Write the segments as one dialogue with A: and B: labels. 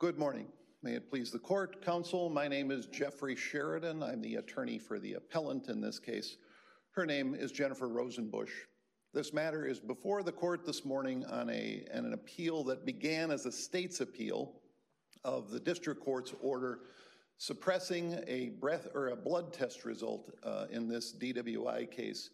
A: Good morning. May it please the court, counsel, my name is Jeffrey Sheridan. I'm the attorney for the appellant in this case. Her name is Jennifer Rosenbush. This matter is before the court this morning on a, an appeal that began as a state's appeal of the district court's order suppressing a breath or a blood test result uh, in this DWI case.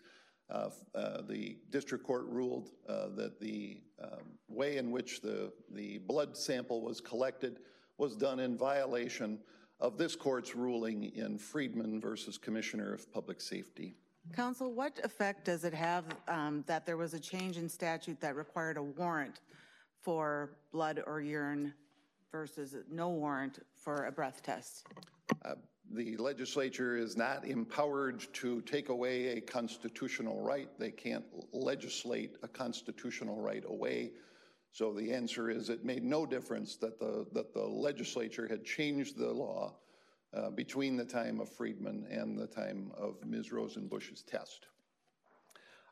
A: Uh, uh, the district court ruled uh, that the um, way in which the, the blood sample was collected was done in violation of this court's ruling in Friedman versus Commissioner of Public Safety.
B: Counsel, what effect does it have um, that there was a change in statute that required a warrant for blood or urine versus no warrant for a breath test?
A: The legislature is not empowered to take away a constitutional right. They can't legislate a constitutional right away. So the answer is it made no difference that the, that the legislature had changed the law uh, between the time of Friedman and the time of Ms. Rosenbush's test.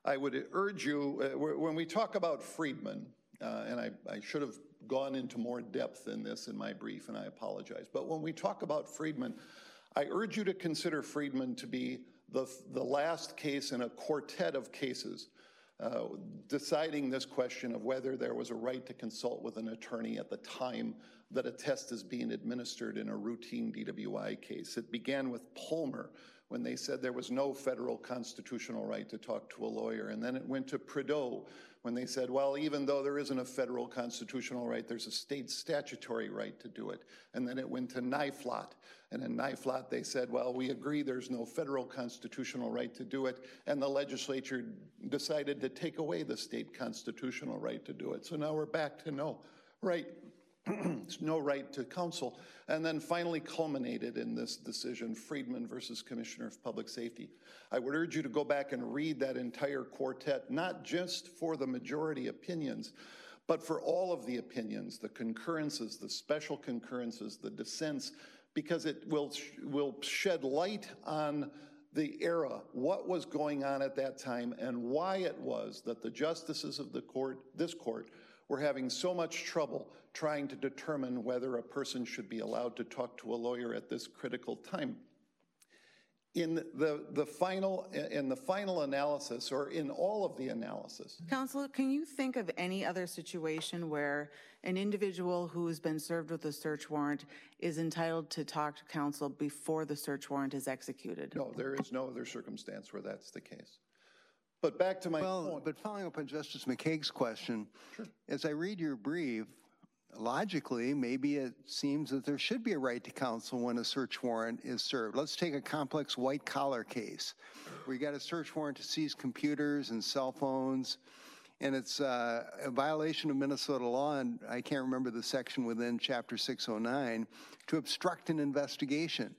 A: I would urge you, uh, when we talk about Friedman, uh, and I, I, should have gone into more depth in this in my brief, and I apologize, but when we talk about Friedman, I urge you to consider Friedman to be the, the last case in a quartet of cases uh, deciding this question of whether there was a right to consult with an attorney at the time that a test is being administered in a routine DWI case. It began with Palmer when they said there was no federal constitutional right to talk to a lawyer. And then it went to Prideaux when they said, well, even though there isn't a federal constitutional right, there's a state statutory right to do it. And then it went to Nyflot. And in Nyflot, they said, well, we agree there's no federal constitutional right to do it. And the legislature decided to take away the state constitutional right to do it. So now we're back to no right. No right to counsel, and then finally culminated in this decision, Friedman versus Commissioner of Public Safety. I would urge you to go back and read that entire quartet, not just for the majority opinions, but for all of the opinions, the concurrences, the special concurrences, the dissents, because it will, will shed light on the era, what was going on at that time, and why it was that the justices of the court, this court, were having so much trouble trying to determine whether a person should be allowed to talk to a lawyer at this critical time in the, the final in the final analysis or in all of the analysis.
B: Counselor, can you think of any other situation where an individual who has been served with a search warrant is entitled to talk to counsel before the search warrant is executed?
A: No, there is no other circumstance where that's the case. But back to my
C: well,
A: point.
C: But following up on Justice McKeig's question,
A: sure.
C: as I read your brief, logically, maybe it seems that there should be a right to counsel when a search warrant is served. Let's take a complex white collar case where you got a search warrant to seize computers and cell phones, and it's uh, a violation of Minnesota law, and I can't remember the section within Chapter 609, to obstruct an investigation.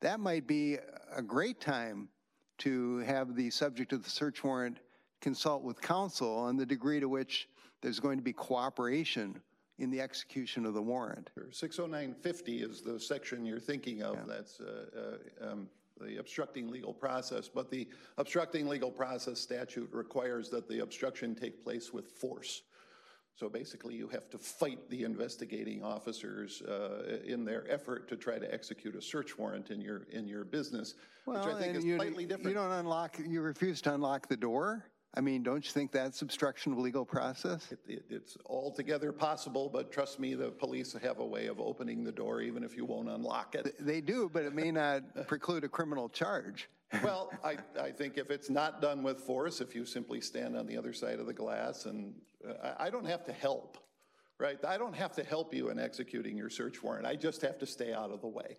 C: That might be a great time to have the subject of the search warrant consult with counsel on the degree to which there's going to be cooperation in the execution of the warrant.
A: 60950 is the section you're thinking of. Yeah. That's uh, uh, um, the obstructing legal process. But the obstructing legal process statute requires that the obstruction take place with force. So basically, you have to fight the investigating officers uh, in their effort to try to execute a search warrant in your in your business,
C: well,
A: which I think is
C: you,
A: slightly different.
C: You don't unlock. You refuse to unlock the door. I mean, don't you think that's obstruction of legal process?
A: It, it, it's altogether possible, but trust me, the police have a way of opening the door even if you won't unlock it.
C: They do, but it may not preclude a criminal charge.
A: Well, I, I, think if it's not done with force, if you simply stand on the other side of the glass, and uh, I don't have to help right? I don't have to help you in executing your search warrant. I just have to stay out of the way.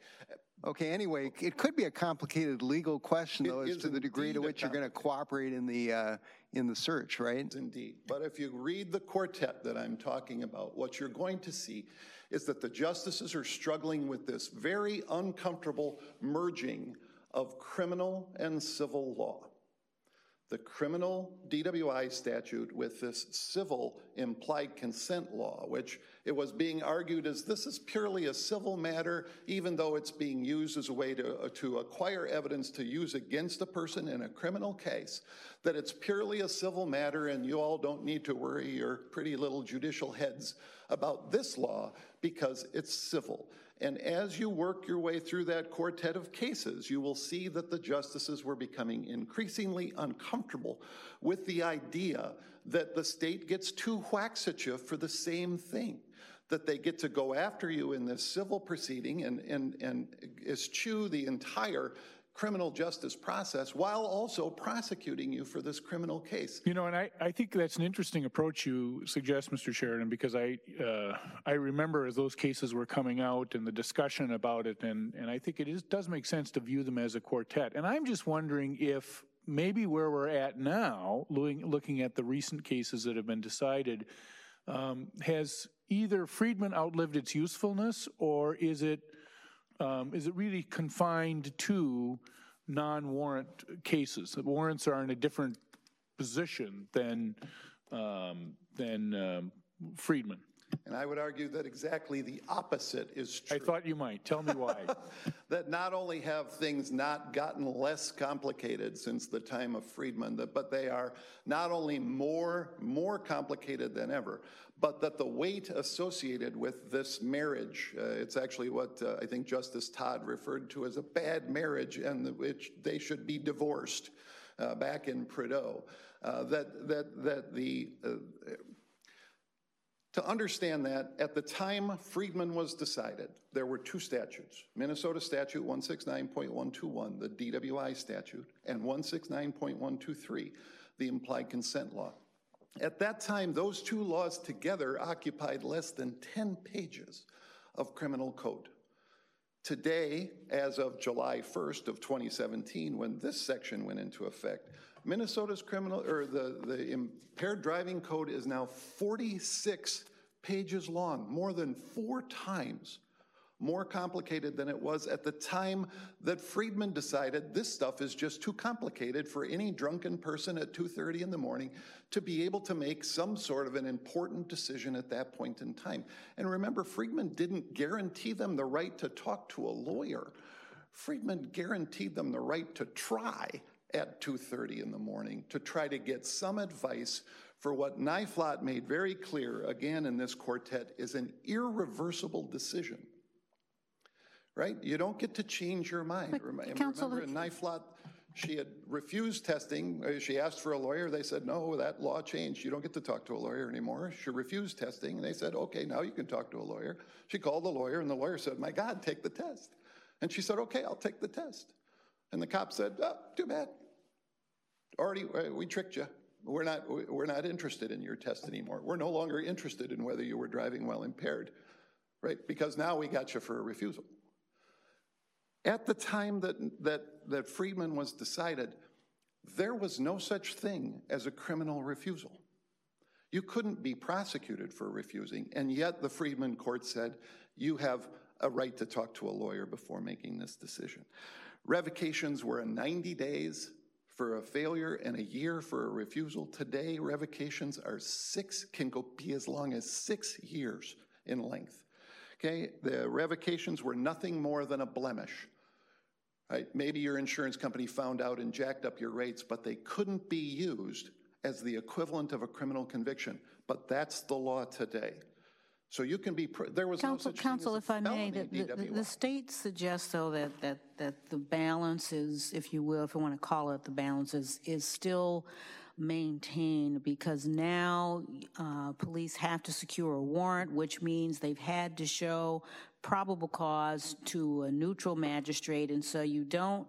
C: Okay, anyway, it could be a complicated legal question, though, it as to the degree to which you're going to cooperate in the, uh, in the search, right?
A: Indeed. But if you read the quartet that I'm talking about, what you're going to see is that the justices are struggling with this very uncomfortable merging of criminal and civil law. The criminal DWI statute with this civil implied consent law, which it was being argued as this is purely a civil matter, even though it's being used as a way to, uh, to acquire evidence to use against a person in a criminal case, that it's purely a civil matter and you all don't need to worry your pretty little judicial heads about this law because it's civil. And as you work your way through that quartet of cases, you will see that the justices were becoming increasingly uncomfortable with the idea that the state gets two whacks at you for the same thing that they get to go after you in this civil proceeding and, and, and eschew the entire criminal justice process while also prosecuting you for this criminal case.
D: You know, and I, I think that's an interesting approach you suggest, Mr. Sheridan, because I uh, I remember as those cases were coming out and the discussion about it, and, and I think it is, does make sense to view them as a quartet. And I'm just wondering if maybe where we're at now, looking, looking at the recent cases that have been decided, um, has either Friedman outlived its usefulness or is it um, is it really confined to non-warrant cases? Warrants are in a different position than um, than um, Friedman.
A: And I would argue that exactly the opposite is true.
D: I thought you might. Tell me why.
A: that not only have things not gotten less complicated since the time of Friedman, but they are not only more, more complicated than ever, but that the weight associated with this marriage, uh, it's actually what uh, I think Justice Todd referred to as a bad marriage and the, which they should be divorced uh, back in Prideaux, uh, that, that, that the uh, to understand that, at the time Friedman was decided, there were two statutes Minnesota Statute 169.121, the DWI statute, and 169.123, the implied consent law. At that time, those two laws together occupied less than 10 pages of criminal code. Today, as of July 1st of 2017, when this section went into effect, Minnesota's criminal or the, the impaired driving code is now 46 pages long, more than four times more complicated than it was at the time that Friedman decided this stuff is just too complicated for any drunken person at 2:30 in the morning to be able to make some sort of an important decision at that point in time. And remember Friedman didn't guarantee them the right to talk to a lawyer. Friedman guaranteed them the right to try at 2:30 in the morning to try to get some advice for what Nyflot made very clear again in this quartet is an irreversible decision. Right? You don't get to change your mind.
E: But,
A: remember,
E: Counsel,
A: remember in Nyflot, she had refused testing. Uh, she asked for a lawyer. They said, no, that law changed. You don't get to talk to a lawyer anymore. She refused testing. And they said, okay, now you can talk to a lawyer. She called the lawyer, and the lawyer said, my God, take the test. And she said, okay, I'll take the test. And the cop said, oh, too bad. Already, uh, we tricked you. We're not, we're not interested in your test anymore. We're no longer interested in whether you were driving while impaired, right? Because now we got you for a refusal. At the time that, that, that Friedman was decided, there was no such thing as a criminal refusal. You couldn't be prosecuted for refusing, and yet the Friedman court said you have a right to talk to a lawyer before making this decision. Revocations were a 90 days for a failure and a year for a refusal. Today, revocations are six, can go be as long as six years in length. Okay, the revocations were nothing more than a blemish. Right? Maybe your insurance company found out and jacked up your rates, but they couldn't be used as the equivalent of a criminal conviction. But that's the law today. So you can be, there was
E: Counsel,
A: no
E: Counsel, if I may,
A: the,
E: the, the, state suggests, though, that, that, that the balance is, if you will, if you want to call it the balance, is, is still maintained because now uh, police have to secure a warrant, which means they've had to show probable cause to a neutral magistrate, and so you don't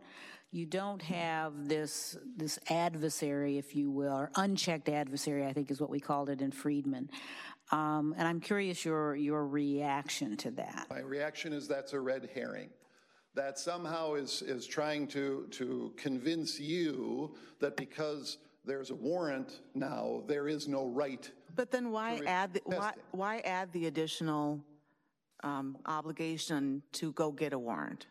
E: you don't have this this adversary, if you will, or unchecked adversary, I think is what we called it in Friedman. Um, and I'm curious your, your reaction to that.
A: My reaction is that's a red herring. That somehow is, is trying to, to convince you that because there's a warrant now, there is no right.
B: But then why add, the, why, why add the additional um, obligation to go get a warrant?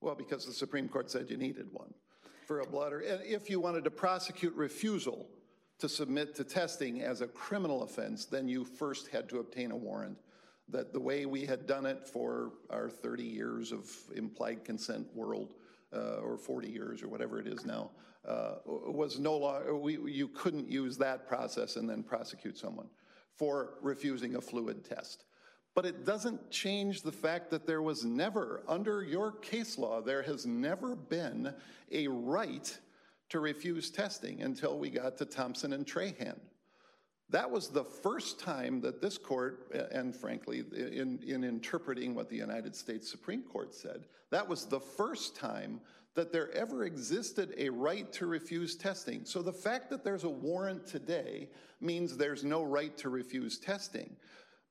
A: Well, because the Supreme Court said you needed one for a blotter. And if you wanted to prosecute refusal, to submit to testing as a criminal offense, then you first had to obtain a warrant. That the way we had done it for our 30 years of implied consent world, uh, or 40 years, or whatever it is now, uh, was no longer, you couldn't use that process and then prosecute someone for refusing a fluid test. But it doesn't change the fact that there was never, under your case law, there has never been a right to refuse testing until we got to Thompson and Trahan. That was the first time that this court, and frankly, in, in interpreting what the United States Supreme Court said, that was the first time that there ever existed a right to refuse testing. So the fact that there's a warrant today means there's no right to refuse testing.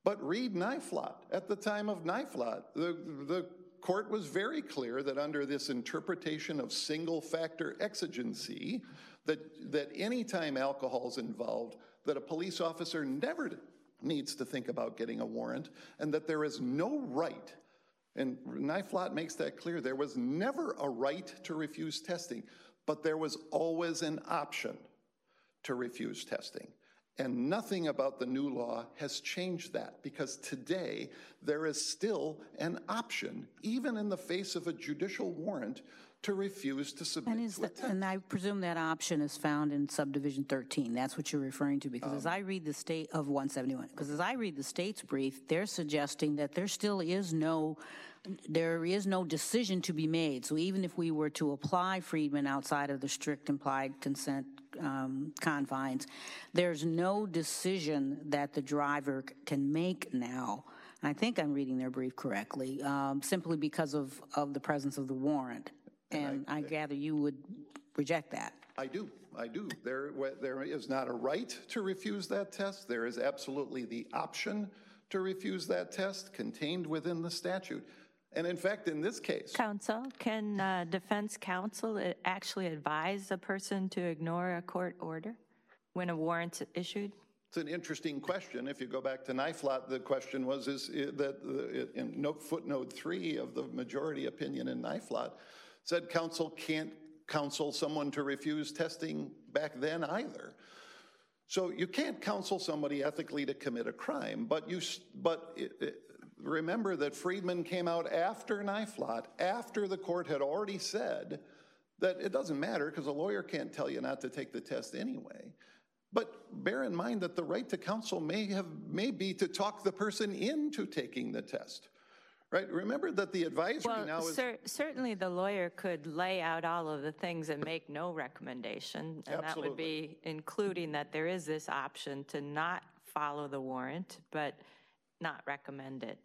A: But read Nyflot. At the time of Nyflot, the, the court was very clear that under this interpretation of single factor exigency, that, that anytime alcohol is involved, that a police officer never needs to think about getting a warrant, and that there is no right, and Nyflot makes that clear, there was never a right to refuse testing, but there was always an option to refuse testing. And nothing about the new law has changed that because today there is still an option, even in the face of a judicial warrant, to refuse to
E: And
A: submit
E: is,
A: to
E: and I presume that option is found in subdivision 13. That's what you're referring to, because as um, I read the state of 171, because as I read the state's brief, they're suggesting that there still is no, there is no decision to be made. So even if we were to apply Friedman outside of the strict implied consent um, confines, there's no decision that the driver can make now. And I think I'm reading their brief correctly, um, simply because of, of the presence of the warrant. And I gather you would reject that.
A: I do, I do. There, there is not a right to refuse that test. There is absolutely the option to refuse that test contained within the statute. And in fact, in this case,
F: Counsel, can uh, defense counsel actually advise a person to ignore a court order when a warrant's issued?
A: it's an interesting question. If you go back to Nyflot, the question was is that uh, in note footnote three of the majority opinion in Nyflot said counsel can't counsel someone to refuse testing back then either. So you can't counsel somebody ethically to commit a crime, but you, but it, it, remember that Friedman came out after Nyflot, after the court had already said that it doesn't matter because a lawyer can't tell you not to take the test anyway. But bear in mind that the right to counsel may have may be to talk the person into taking the test. Right? Remember that the advisory now is
F: cer- certainly the lawyer could lay out all of the things and make no recommendation. And that would be including that there is this option to not follow the warrant, but not recommend it.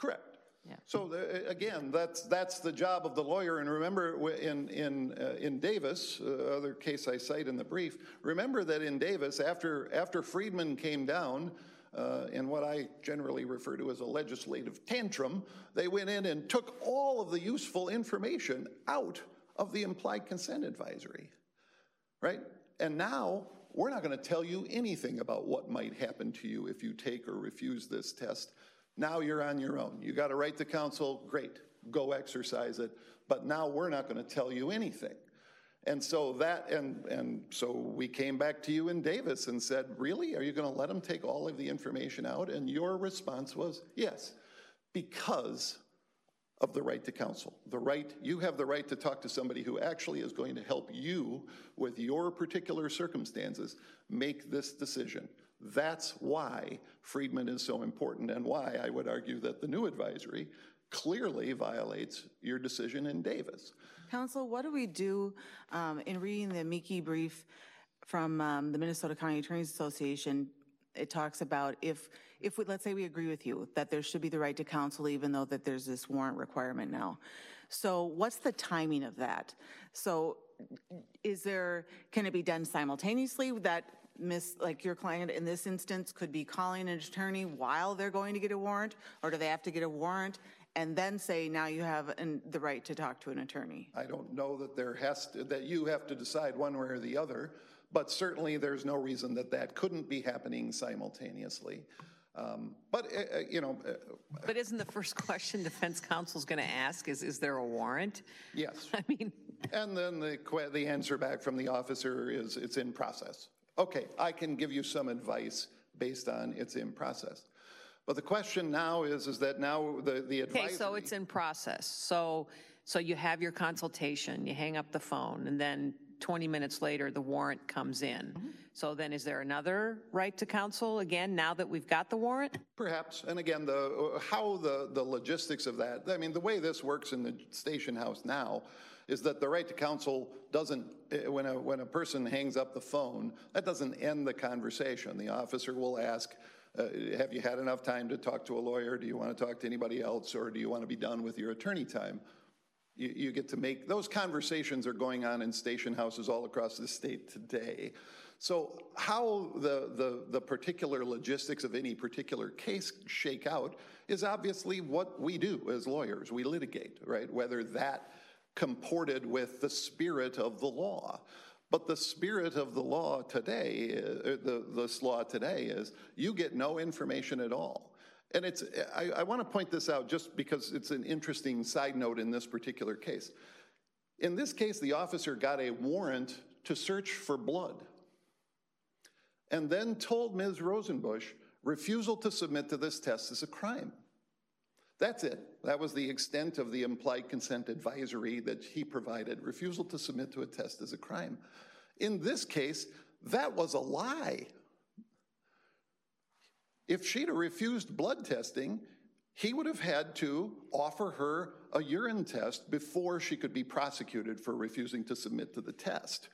A: Correct.
F: Yeah.
A: So the, again, that's that's the job of the lawyer. And remember, in in uh, in Davis, uh, other case I cite in the brief. Remember that in Davis, after after Friedman came down, uh, in what I generally refer to as a legislative tantrum, they went in and took all of the useful information out of the implied consent advisory right? And now we're not going to tell you anything about what might happen to you if you take or refuse this test. Now you're on your own. You got a right to counsel, great, go exercise it. But now we're not going to tell you anything. And so that, and, and so we came back to you in Davis and said, really? Are you going to let them take all of the information out? And your response was, yes, because of the right to counsel. The right, you have the right to talk to somebody who actually is going to help you with your particular circumstances make this decision. That's why Friedman is so important and why I would argue that the new advisory clearly violates your decision in Davis.
B: Counsel, what do we do um, in reading the Miki brief from um, the Minnesota County Attorneys Association? It talks about if, if we, let's say we agree with you that there should be the right to counsel even though that there's this warrant requirement now. So what's the timing of that? So is there, can it be done simultaneously that Miss, like your client in this instance could be calling an attorney while they're going to get a warrant? Or do they have to get a warrant and then say, now you have an, the right to talk to an attorney?
A: I don't know that there has to, that you have to decide one way or the other, but certainly there's no reason that that couldn't be happening simultaneously. Um, but, uh, uh, you know, uh,
G: But isn't the first question defense counsel is going to ask is, is there a warrant?
A: yes.
G: I mean,
A: And then the, que- the answer back from the officer is it's in process. Okay, I can give you some advice based on it's in process. But the question now is, is that now the, the advisory.
G: okay, so it's in process. So, so you have your consultation, you hang up the phone, and then 20 minutes later, the warrant comes in.
A: Mm-hmm.
G: So then is there another right to counsel again, now that we've got the warrant?
A: Perhaps, and again, the, how the, the logistics of that, I mean, the way this works in the station house now is that the right to counsel doesn't, eh, when a, when a person hangs up the phone, that doesn't end the conversation. The officer will ask, uh, have you had enough time to talk to a lawyer? Do you want to talk to anybody else? Or do you want to be done with your attorney time? You, you get to make, those conversations are going on in station houses all across the state today. So how the, the, the particular logistics of any particular case shake out is obviously what we do as lawyers. We litigate, right? Whether that comported with the spirit of the law. But the spirit of the law today, uh, the, this law today is you get no information at all. And it's, I, I want to point this out just because it's an interesting side note in this particular case. In this case, the officer got a warrant to search for blood and then told Ms. Rosenbush refusal to submit to this test is a crime. That's it. That was the extent of the implied consent advisory that he provided. Refusal to submit to a test is a crime. In this case, that was a lie. If she'd have refused blood testing, he would have had to offer her a urine test before she could be prosecuted for refusing to submit to the test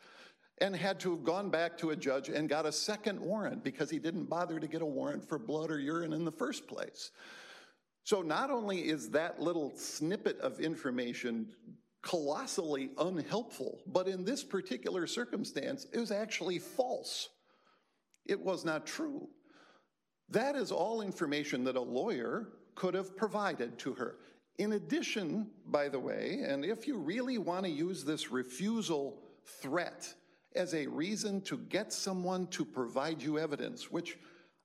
A: and had to have gone back to a judge and got a second warrant because he didn't bother to get a warrant for blood or urine in the first place. So not only is that little snippet of information colossally unhelpful, but in this particular circumstance, it was actually false. It was not true. That is all information that a lawyer could have provided to her. In addition, by the way, and if you really want to use this refusal threat as a reason to get someone to provide you evidence, which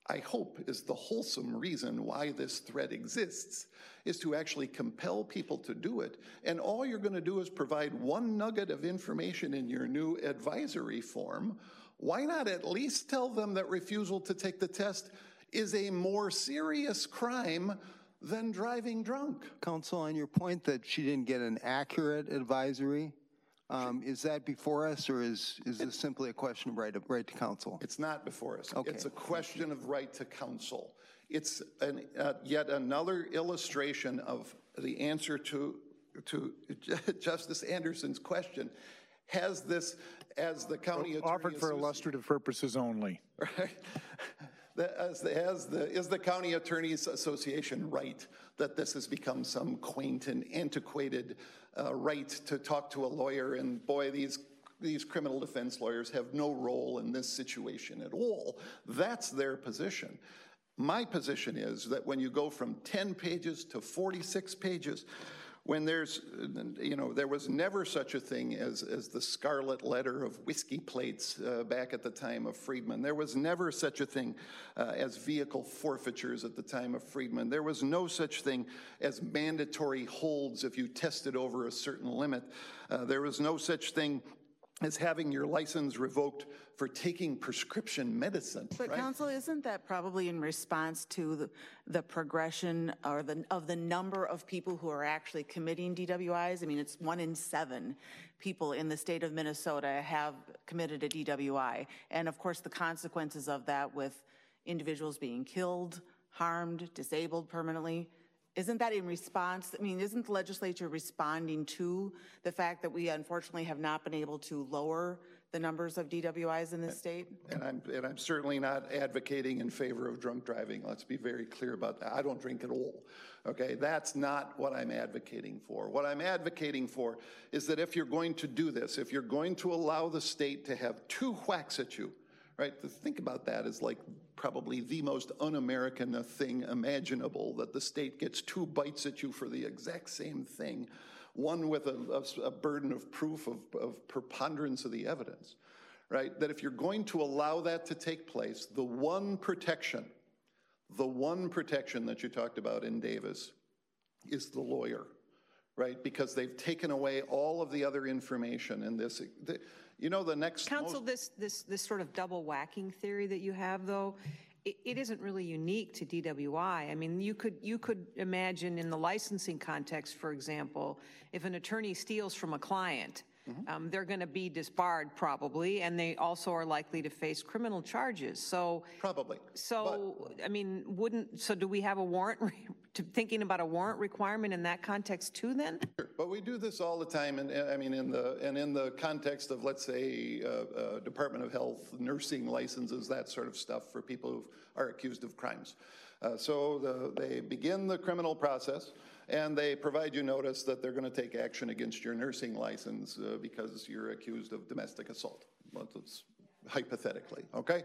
A: I hope is the wholesome reason why this threat exists, is to actually compel people to do it. And all you're going to do is provide one nugget of information in your new advisory form. Why not at least tell them that refusal to take the test is a more serious crime than driving drunk?
C: Counsel, on your point that she didn't get an accurate advisory, um, is that before us, or is, is this simply a question of right, of right to counsel?
A: It's not before us.
C: Okay.
A: It's a question of right to counsel. It's an, uh, yet another illustration of the answer to, to Justice Anderson's question. Has this, as the county attorney...
D: Offered for
A: associ-
D: illustrative purposes only.
A: Right? As the, as the, is the County Attorneys Association right that this has become some quaint and antiquated uh, right to talk to a lawyer? And boy, these, these criminal defense lawyers have no role in this situation at all. That's their position. My position is that when you go from 10 pages to 46 pages, when there's, you know, there was never such a thing as, as the scarlet letter of whiskey plates uh, back at the time of Friedman. There was never such a thing uh, as vehicle forfeitures at the time of Friedman. There was no such thing as mandatory holds if you tested over a certain limit. Uh, there was no such thing as having your license revoked for taking prescription medicine.
B: But
A: right?
B: counsel, isn't that probably in response to the, the progression or the, of the number of people who are actually committing DWIs? I mean, it's one in seven people in the state of Minnesota have committed a DWI. And of course, the consequences of that with individuals being killed, harmed, disabled permanently. Isn't that in response? I mean, isn't the legislature responding to the fact that we unfortunately have not been able to lower the numbers of DWIs in this state?
A: And I'm, and I'm certainly not advocating in favor of drunk driving. Let's be very clear about that. I don't drink at all. Okay, that's not what I'm advocating for. What I'm advocating for is that if you're going to do this, if you're going to allow the state to have two whacks at you, right? To think about that is like probably the most un-American thing imaginable, that the state gets two bites at you for the exact same thing, one with a, a, a burden of proof of, of preponderance of the evidence, right? That if you're going to allow that to take place, the one protection, the one protection that you talked about in Davis is the lawyer, right? Because they've taken away all of the other information in this. The, you know, the next
G: Counsel,
A: most-
G: this, this, this sort of double whacking theory that you have, though, it, it isn't really unique to DWI. I mean, you could, you could imagine in the licensing context, for example, if an attorney steals from a client um, they're going to be disbarred probably, and they also are likely to face criminal charges. So,
A: Probably.
G: so, I mean, wouldn't, so do we have a warrant, to- thinking about a warrant requirement in that context too then?
A: But we do this all the time, and, I mean, in the, and in the context of, let's say, uh, uh, Department of Health, nursing licenses, that sort of stuff for people who are accused of crimes. Uh, So the, they begin the criminal process, and they provide you notice that they're going to take action against your nursing license uh, because you're accused of domestic assault. Well, it's hypothetically, okay?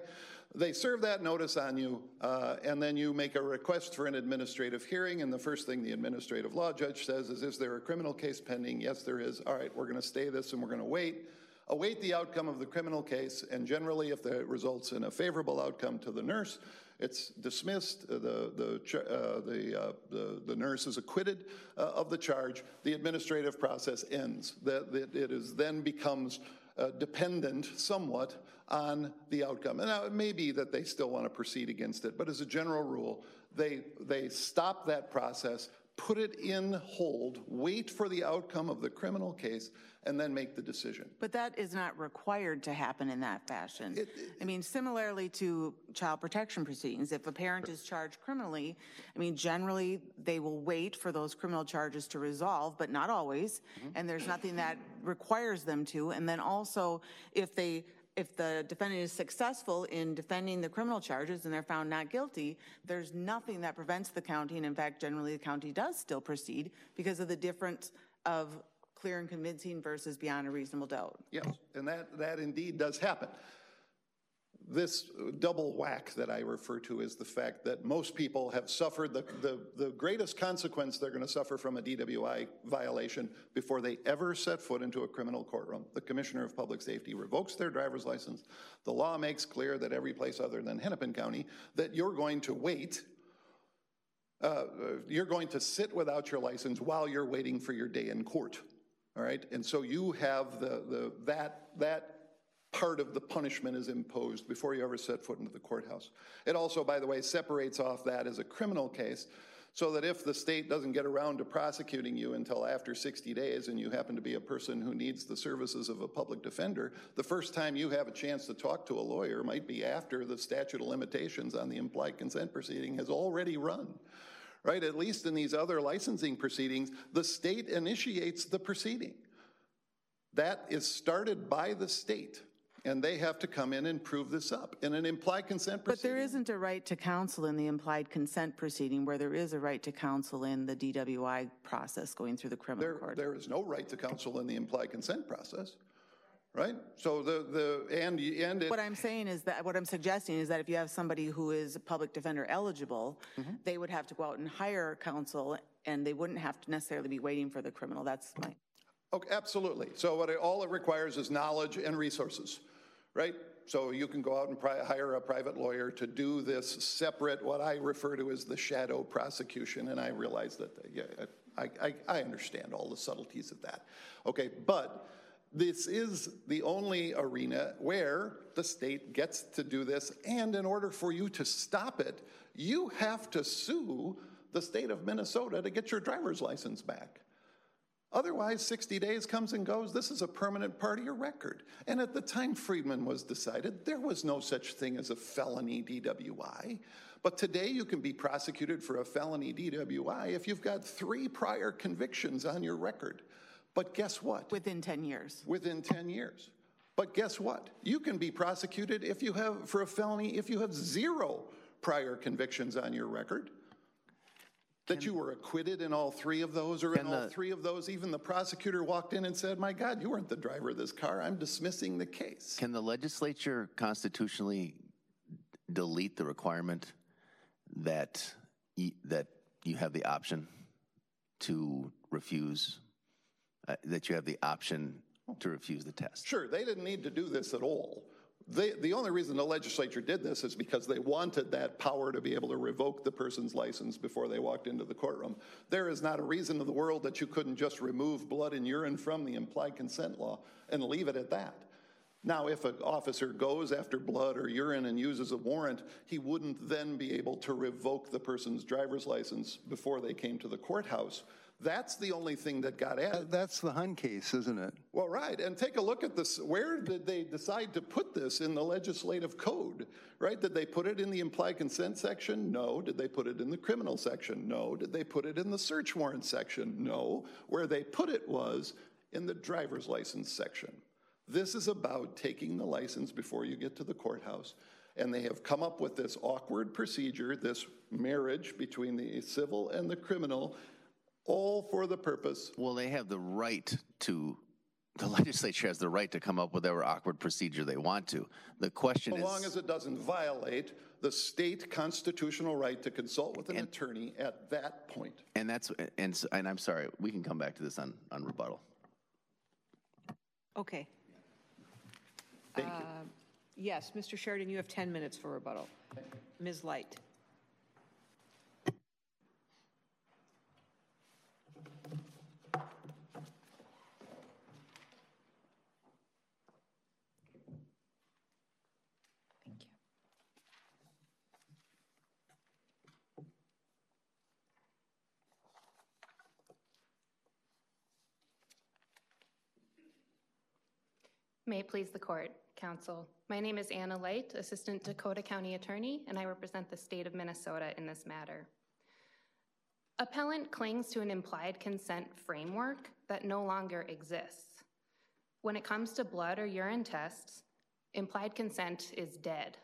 A: They serve that notice on you, uh, and then you make a request for an administrative hearing, and the first thing the administrative law judge says is, is there a criminal case pending? Yes, there is. All right, we're going to stay this and we're going to wait. Await the outcome of the criminal case, and generally, if that results in a favorable outcome to the nurse, it's dismissed. Uh, The, the, uh, the, uh, the, the nurse is acquitted uh, of the charge. The administrative process ends. That, that it is then becomes uh, dependent somewhat on the outcome. And now it may be that they still want to proceed against it, but as a general rule, they, they stop that process, put it in hold, wait for the outcome of the criminal case, and then make the decision.
B: But that is not required to happen in that fashion. I mean, similarly to child protection proceedings, if a parent is charged criminally, I mean, generally, they will wait for those criminal charges to resolve, but not always, mm-hmm. and there's nothing that requires them to. And then also, if they, if the defendant is successful in defending the criminal charges and they're found not guilty, there's nothing that prevents the county, and in fact, generally, the county does still proceed because of the difference of clear and convincing versus beyond a reasonable doubt.
A: Yes, and that, that indeed does happen. This double whack that I refer to is the fact that most people have suffered the, the, the greatest consequence they're going to suffer from a DWI violation before they ever set foot into a criminal courtroom. The Commissioner of Public Safety revokes their driver's license. The law makes clear that every place other than Hennepin County, that you're going to wait uh, you're going to sit without your license while you're waiting for your day in court. All right, and so you have the, the that that part of the punishment is imposed before you ever set foot into the courthouse. It also, by the way, separates off that as a criminal case. So that if the state doesn't get around to prosecuting you until after 60 days and you happen to be a person who needs the services of a public defender, the first time you have a chance to talk to a lawyer might be after the statute of limitations on the implied consent proceeding has already run right? At least in these other licensing proceedings, the state initiates the proceeding. That is started by the state, and they have to come in and prove this up. In an implied consent proceeding.
B: But there isn't a right to counsel in the implied consent proceeding where there is a right to counsel in the DWI process going through the criminal
A: there,
B: court.
A: there is no right to counsel in the implied consent process, right? So the, the and, and it,
B: What I'm saying is that, what I'm suggesting is that if you have somebody who is a public defender eligible,
A: Mm-hmm.
B: they would have to go out and hire counsel, and they wouldn't have to necessarily be waiting for the criminal. That's my,
A: Okay, absolutely. So what it, all it requires is knowledge and resources, right? So you can go out and hire a private lawyer to do this separate, what I refer to as the shadow prosecution, and I realize that, uh, yeah, I, I, I understand all the subtleties of that. Okay, but this is the only arena where the state gets to do this, and in order for you to stop it, you have to sue the state of Minnesota to get your driver's license back. Otherwise, 60 days comes and goes. This is a permanent part of your record. And at the time Friedman was decided, there was no such thing as a felony DWI. But today you can be prosecuted for a felony DWI if you've got three prior convictions on your record. But guess what?
B: within 10 years.
A: Within 10 years. But guess what? You can be prosecuted if you have for a felony if you have zero prior convictions on your record. That you were acquitted in all three of those, or in
H: Can
A: all
H: the-
A: three of those, even the prosecutor walked in and said, My God, you weren't the driver of this car. I'm dismissing the case.
H: Can the legislature constitutionally delete the requirement that, y- that you have the option to refuse, uh, that you have the option to refuse the test?
A: Sure, they didn't need to do this at all. They, the only reason the legislature did this is because they wanted that power to be able to revoke the person's license before they walked into the courtroom. There is not a reason in the world that you couldn't just remove blood and urine from the implied consent law and leave it at that. Now, if an officer goes after blood or urine and uses a warrant, he wouldn't then be able to revoke the person's driver's license before they came to the courthouse. That's the only thing that got added.
C: That's the Hun case, isn't it?
A: Well, right, and take a look at this. Where did they decide to put this in the legislative code, right? Did they put it in the implied consent section? No. Did they put it in the criminal section? No. Did they put it in the search warrant section? No. Where they put it was in the driver's license section. This is about taking the license before you get to the courthouse. And they have come up with this awkward procedure, this marriage between the civil and the criminal, all for the purpose.
H: Well, they have the right to, the legislature has the right to come up with whatever awkward procedure they want to. The question
A: As
H: is.
A: As long as it doesn't violate the state constitutional right to consult with an attorney at that point.
H: And that's, and, and I'm sorry, we can come back to this on, on rebuttal.
G: Okay.
A: Thank you.
G: Uh, yes, Mr. Sheridan, you have 10 minutes for rebuttal. Ms. Light.
F: Thank you.
I: May it please the court, counsel. My name is Anna Light, Assistant Dakota County Attorney, and I represent the state of Minnesota in this matter. Appellant clings to an implied consent framework that no longer exists. When it comes to blood or urine tests, implied consent is dead,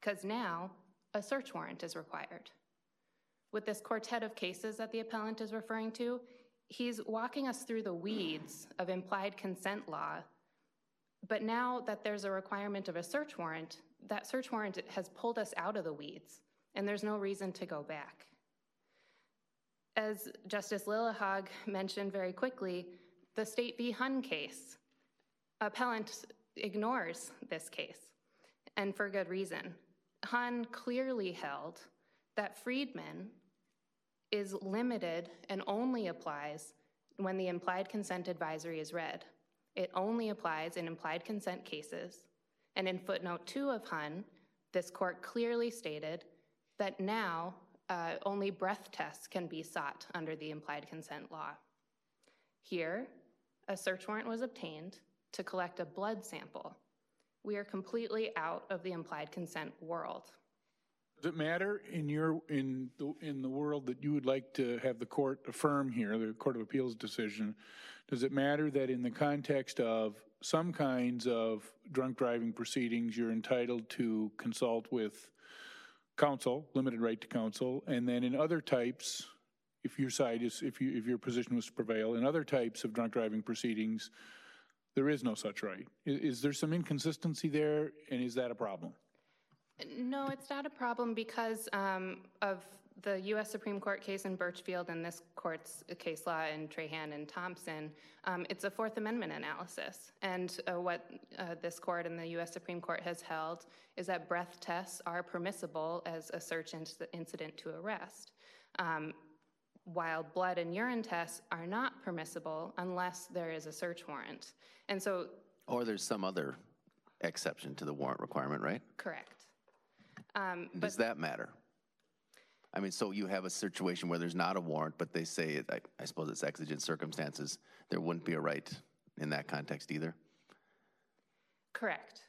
I: because now a search warrant is required. With this quartet of cases that the appellant is referring to, he's walking us through the weeds of implied consent law but now that there's a requirement of a search warrant, that search warrant has pulled us out of the weeds, and there's no reason to go back. As Justice Lillehaug mentioned very quickly, the State v. Hun case, appellant ignores this case, and for good reason. Hun clearly held that Friedman is limited and only applies when the implied consent advisory is read. It only applies in implied consent cases. And in footnote two of Hun, this court clearly stated that now uh, only breath tests can be sought under the implied consent law. Here, a search warrant was obtained to collect a blood sample. We are completely out of the implied consent world.
D: Does it matter in your, in the, in the world that you would like to have the court affirm here, the Court of Appeals decision, does it matter that in the context of some kinds of drunk driving proceedings, you're entitled to consult with counsel, limited right to counsel, and then in other types, if your side is, if you, if your position was to prevail, in other types of drunk driving proceedings, there is no such right. I- Is there some inconsistency there, and is that a problem?
I: No, it's not a problem because um, of the U.S. Supreme Court case in Birchfield and this court's case law in Trahan and Thompson. Um, it's a Fourth Amendment analysis. And uh, what uh, this court and the U.S. Supreme Court has held is that breath tests are permissible as a search inc- incident to arrest. Um, while blood and urine tests are not permissible unless there is a search warrant. And so,
H: Or there's some other exception to the warrant requirement, right?
I: correct. Um,
H: Does that matter? I mean, so you have a situation where there's not a warrant, but they say, I, I suppose it's exigent circumstances, there wouldn't be a right in that context either?
I: Correct.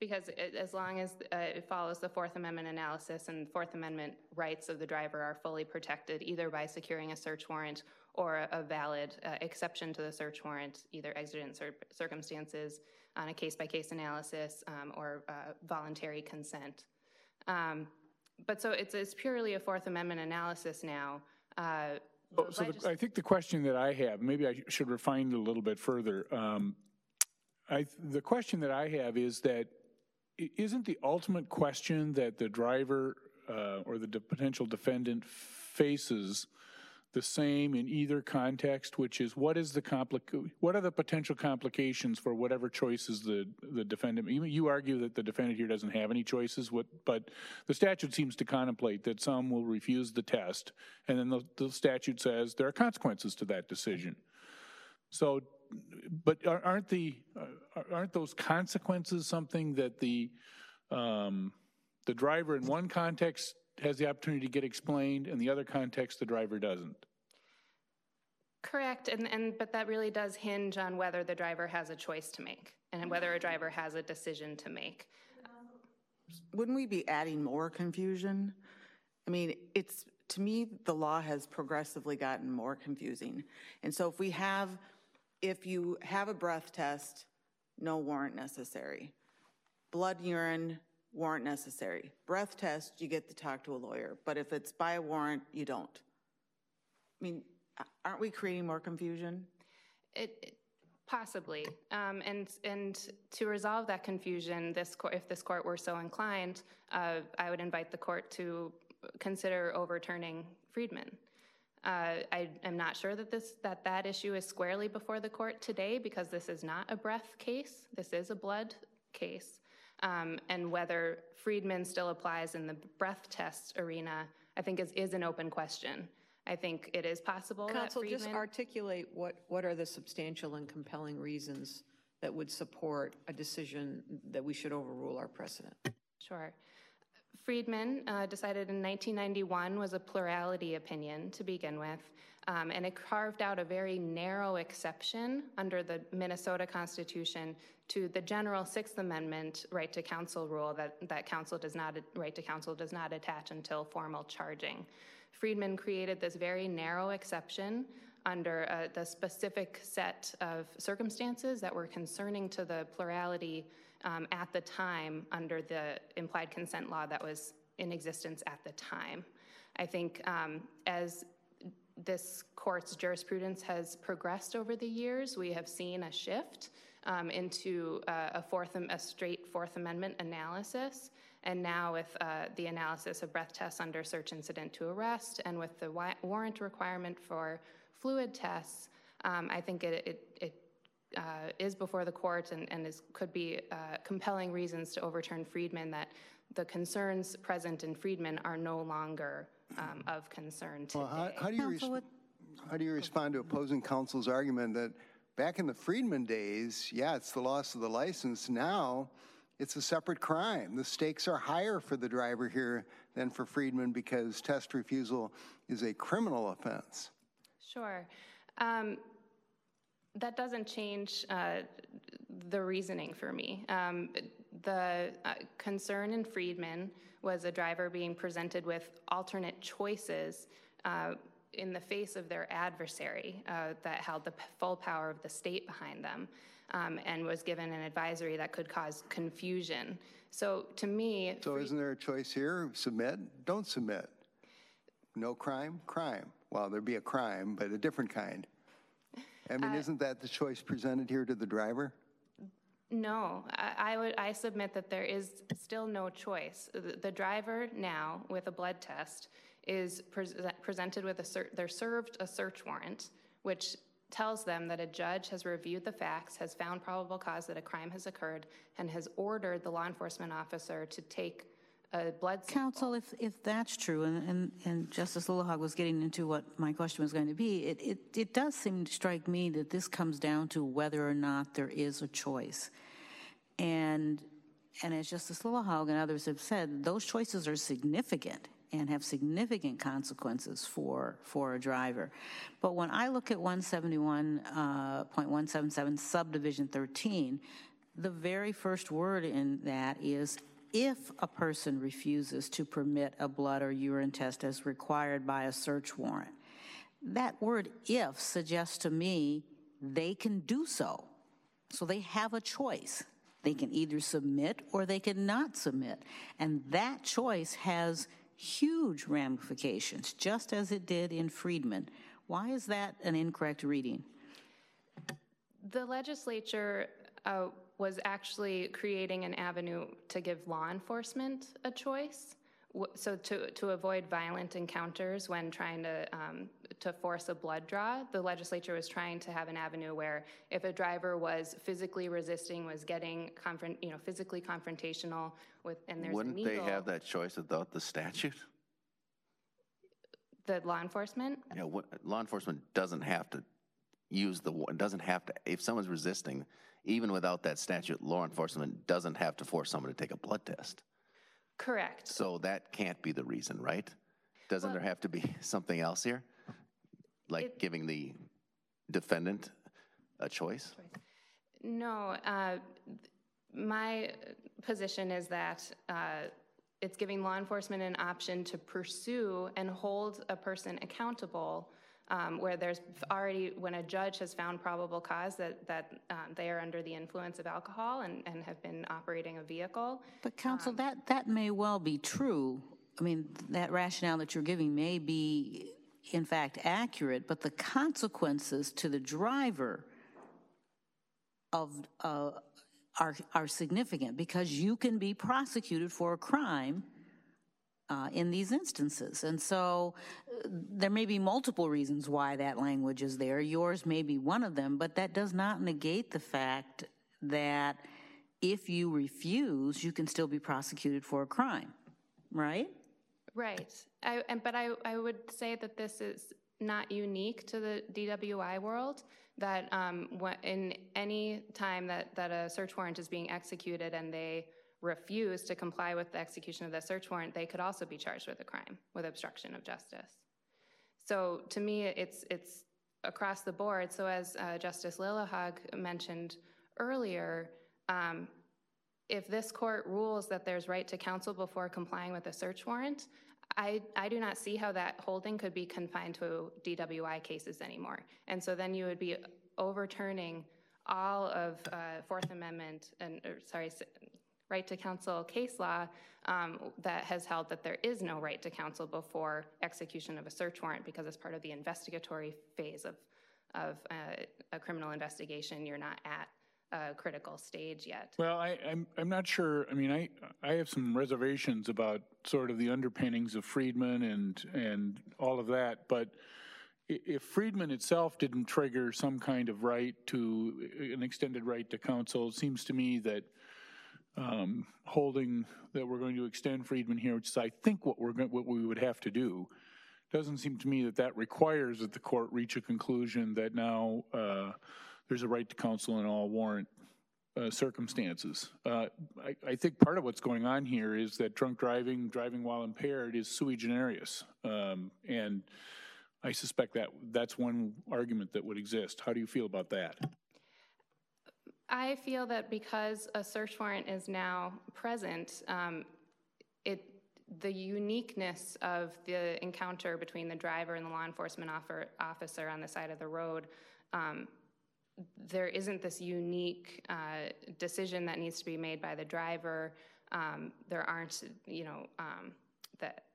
I: Because it, as long as uh, it follows the Fourth Amendment analysis and Fourth Amendment rights of the driver are fully protected either by securing a search warrant or a, a valid uh, exception to the search warrant, either exigent cir- circumstances on a case by case analysis um, or uh, voluntary consent. Um, but so it's, it's purely a Fourth Amendment analysis now. Uh,
D: Oh, So the- I think the question that I have, maybe I should refine it a little bit further. Um, I, the question that I have is that isn't the ultimate question that the driver uh, or the de- potential defendant faces the same in either context, which is what is the complica- what are the potential complications for whatever choices the, the defendant, you, you argue that the defendant here doesn't have any choices, what, but the statute seems to contemplate that some will refuse the test, and then the, the statute says there are consequences to that decision. So, but are- aren't the, aren't those consequences something that the, um, the driver in one context has the opportunity to get explained, and the other context, the driver doesn't?
I: Correct, and, and, but that really does hinge on whether the driver has a choice to make and whether a driver has a decision to make.
B: Wouldn't we be adding more confusion? I mean, it's, to me, the law has progressively gotten more confusing. And so if we have, if you have a breath test, no warrant necessary. Blood urine, warrant necessary. Breath test, you get to talk to a lawyer. But if it's by a warrant, you don't. I mean, aren't we creating more confusion?
I: It, it possibly, um, and and to resolve that confusion, this court, if this court were so inclined, uh, I would invite the court to consider overturning Friedman. Uh, I am not sure that this that that issue is squarely before the court today because this is not a breath case. This is a blood case, um, and whether Friedman still applies in the breath test arena, I think is is an open question. I think it is possible
G: Counsel,
I: that
G: just articulate what, what are the substantial and compelling reasons that would support a decision that we should overrule our precedent?
I: Sure. Friedman uh, decided in 1991 was a plurality opinion to begin with, um, and it carved out a very narrow exception under the Minnesota Constitution to the general Sixth Amendment right to counsel rule that, that counsel does not right to counsel does not attach until formal charging. Friedman created this very narrow exception under uh, the specific set of circumstances that were concerning to the plurality um, at the time under the implied consent law that was in existence at the time. I think um, as this court's jurisprudence has progressed over the years, we have seen a shift um, into uh, a fourth, a straight Fourth Amendment analysis. And now with uh, the analysis of breath tests under search incident to arrest and with the warrant requirement for fluid tests, um, I think it, it, it uh, is before the court and, and is, could be uh, compelling reasons to overturn Friedman that the concerns present in Friedman are no longer um, of concern today.
C: Well, how, how, do you res- how do you respond to opposing counsel's argument that back in the Friedman days, yeah, it's the loss of the license. Now, it's a separate crime. The stakes are higher for the driver here than for Friedman because test refusal is a criminal offense.
I: Sure. Um, that doesn't change uh, the reasoning for me. Um, the uh, concern in Friedman was a driver being presented with alternate choices uh, in the face of their adversary uh, that held the full power of the state behind them um, and was given an advisory that could cause confusion. So to me.
C: So isn't there a choice here? Submit, don't submit. No crime, crime. Well, there'd be a crime, but a different kind. I mean, uh, isn't that the choice presented here to the driver?
I: No, I, I, would. I submit that there is still no choice. The, the driver now, with a blood test, is pre- presented with a. Ser- they're served a search warrant, which tells them that a judge has reviewed the facts, has found probable cause that a crime has occurred, and has ordered the law enforcement officer to take a blood sample.
E: Counsel, if, if that's true, and, and, and Justice Lillehaug was getting into what my question was going to be, it, it, it does seem to strike me that this comes down to whether or not there is a choice. And, and as Justice Lillehaug and others have said, those choices are significant and have significant consequences for, for a driver. But when I look at 171.177 uh, subdivision 13, the very first word in that is if a person refuses to permit a blood or urine test as required by a search warrant. That word if suggests to me they can do so. So they have a choice. They can either submit or they can not submit. And that choice has huge ramifications, just as it did in Friedman. Why is that an incorrect reading?
I: The legislature uh, was actually creating an avenue to give law enforcement a choice. So to, to avoid violent encounters when trying to um, to force a blood draw, the legislature was trying to have an avenue where if a driver was physically resisting, was getting confront, you know, physically confrontational with, and there's
H: wouldn't they have that choice without the statute?
I: The law enforcement.
H: Yeah, what, law enforcement doesn't have to use the doesn't have to if someone's resisting, even without that statute, law enforcement doesn't have to force someone to take a blood test.
I: Correct.
H: So that can't be the reason, right? Doesn't well, there have to be something else here? Like it, giving the defendant a choice?
I: No, uh, my position is that uh, it's giving law enforcement an option to pursue and hold a person accountable um, where there's already, when a judge has found probable cause that, that um, they are under the influence of alcohol and, and have been operating a vehicle.
E: But counsel, that, that may well be true. I mean, that rationale that you're giving may be, in fact, accurate, but the consequences to the driver of, uh, are, are significant because you can be prosecuted for a crime uh, in these instances. And so uh, there may be multiple reasons why that language is there. Yours may be one of them, but that does not negate the fact that if you refuse, you can still be prosecuted for a crime, right?
I: Right. I, and, but I, I would say that this is not unique to the DWI world, that um, in any time that, that a search warrant is being executed and they refuse to comply with the execution of the search warrant, they could also be charged with a crime, with obstruction of justice. So to me, it's, it's across the board. So as uh, Justice Lillehaug mentioned earlier, um, if this court rules that there's right to counsel before complying with a search warrant, I, I do not see how that holding could be confined to DWI cases anymore. And so then you would be overturning all of uh, Fourth Amendment and, or, sorry, right to counsel case law um, that has held that there is no right to counsel before execution of a search warrant because it's part of the investigatory phase of, of uh, a criminal investigation. You're not at a critical stage yet.
D: Well, I, I'm, I'm not sure. I mean, I, I have some reservations about sort of the underpinnings of Friedman and, and all of that, but if Friedman itself didn't trigger some kind of right to an extended right to counsel, it seems to me that um, holding that we're going to extend Friedman here, which is I think what we're going, what we would have to do. Doesn't seem to me that that requires that the court reach a conclusion that now uh, there's a right to counsel in all warrant uh, circumstances. Uh, I, I, think part of what's going on here is that drunk driving, driving while impaired, is sui generis, um, and I suspect that that's one argument that would exist. How do you feel about that?
I: I feel that because a search warrant is now present, um, it the uniqueness of the encounter between the driver and the law enforcement officer on the side of the road, um, there isn't this unique uh, decision that needs to be made by the driver. Um, there aren't, you know, um, that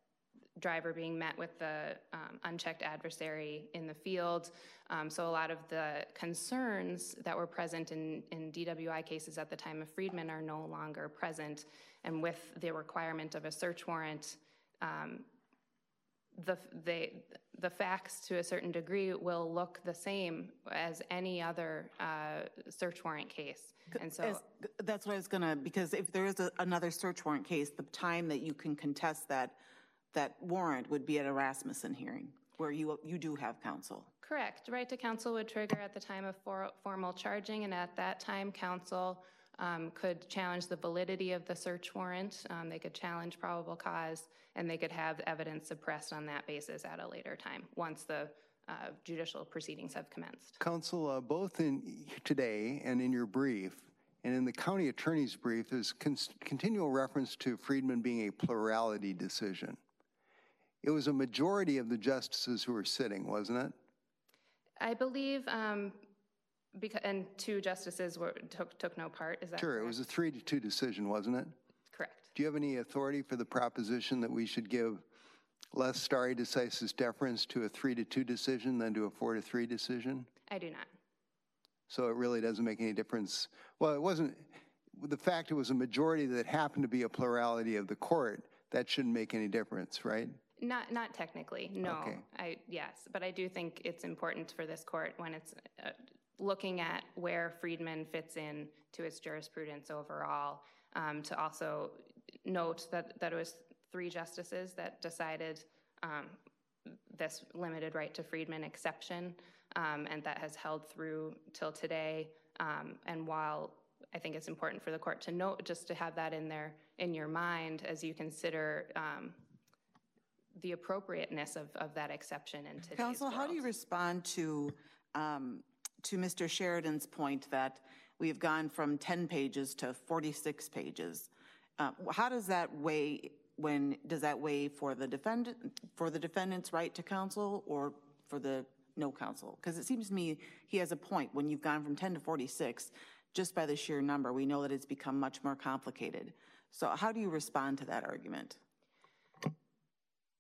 I: driver being met with the um, unchecked adversary in the field. Um, so a lot of the concerns that were present in, in DWI cases at the time of Friedman are no longer present. And with the requirement of a search warrant, um, the, they, the facts to a certain degree will look the same as any other uh, search warrant case. And so
B: as, that's what I was gonna, because if there is a, another search warrant case, the time that you can contest that that warrant would be at a Rasmussen hearing, where you, you do have counsel.
I: Correct. Right to counsel would trigger at the time of for, formal charging, and at that time, counsel um, could challenge the validity of the search warrant. Um, they could challenge probable cause, and they could have evidence suppressed on that basis at a later time, once the uh, judicial proceedings have commenced.
C: Counsel, uh, both in today and in your brief, and in the county attorney's brief, there's con- continual reference to Friedman being a plurality decision. It was a majority of the justices who were sitting, wasn't it?
I: I believe, um, because, and two justices were, took, took no part, is that
C: Sure,
I: correct?
C: it was a three to two decision, wasn't it?
I: Correct.
C: Do you have any authority for the proposition that we should give less stare decisis deference to a three to two decision than to a four to three decision?
I: I do not.
C: So it really doesn't make any difference. Well, it wasn't, the fact it was a majority that happened to be a plurality of the court, that shouldn't make any difference, right?
I: Not, not technically, no.
C: Okay.
I: I, yes, but I do think it's important for this court when it's uh, looking at where Friedman fits in to its jurisprudence overall, um, to also note that, that it was three justices that decided um, this limited right to Friedman exception, um, and that has held through till today. Um, and while I think it's important for the court to note, just to have that in there in your mind as you consider um, the appropriateness of, of that exception in today's
B: Counsel, how do you respond to um, to Mr. Sheridan's point that we've gone from 10 pages to 46 pages, uh, how does that weigh when, does that weigh for the defendant, for the defendant's right to counsel or for the no counsel? Because it seems to me he has a point. When you've gone from 10 to 46, just by the sheer number, we know that it's become much more complicated. So how do you respond to that argument?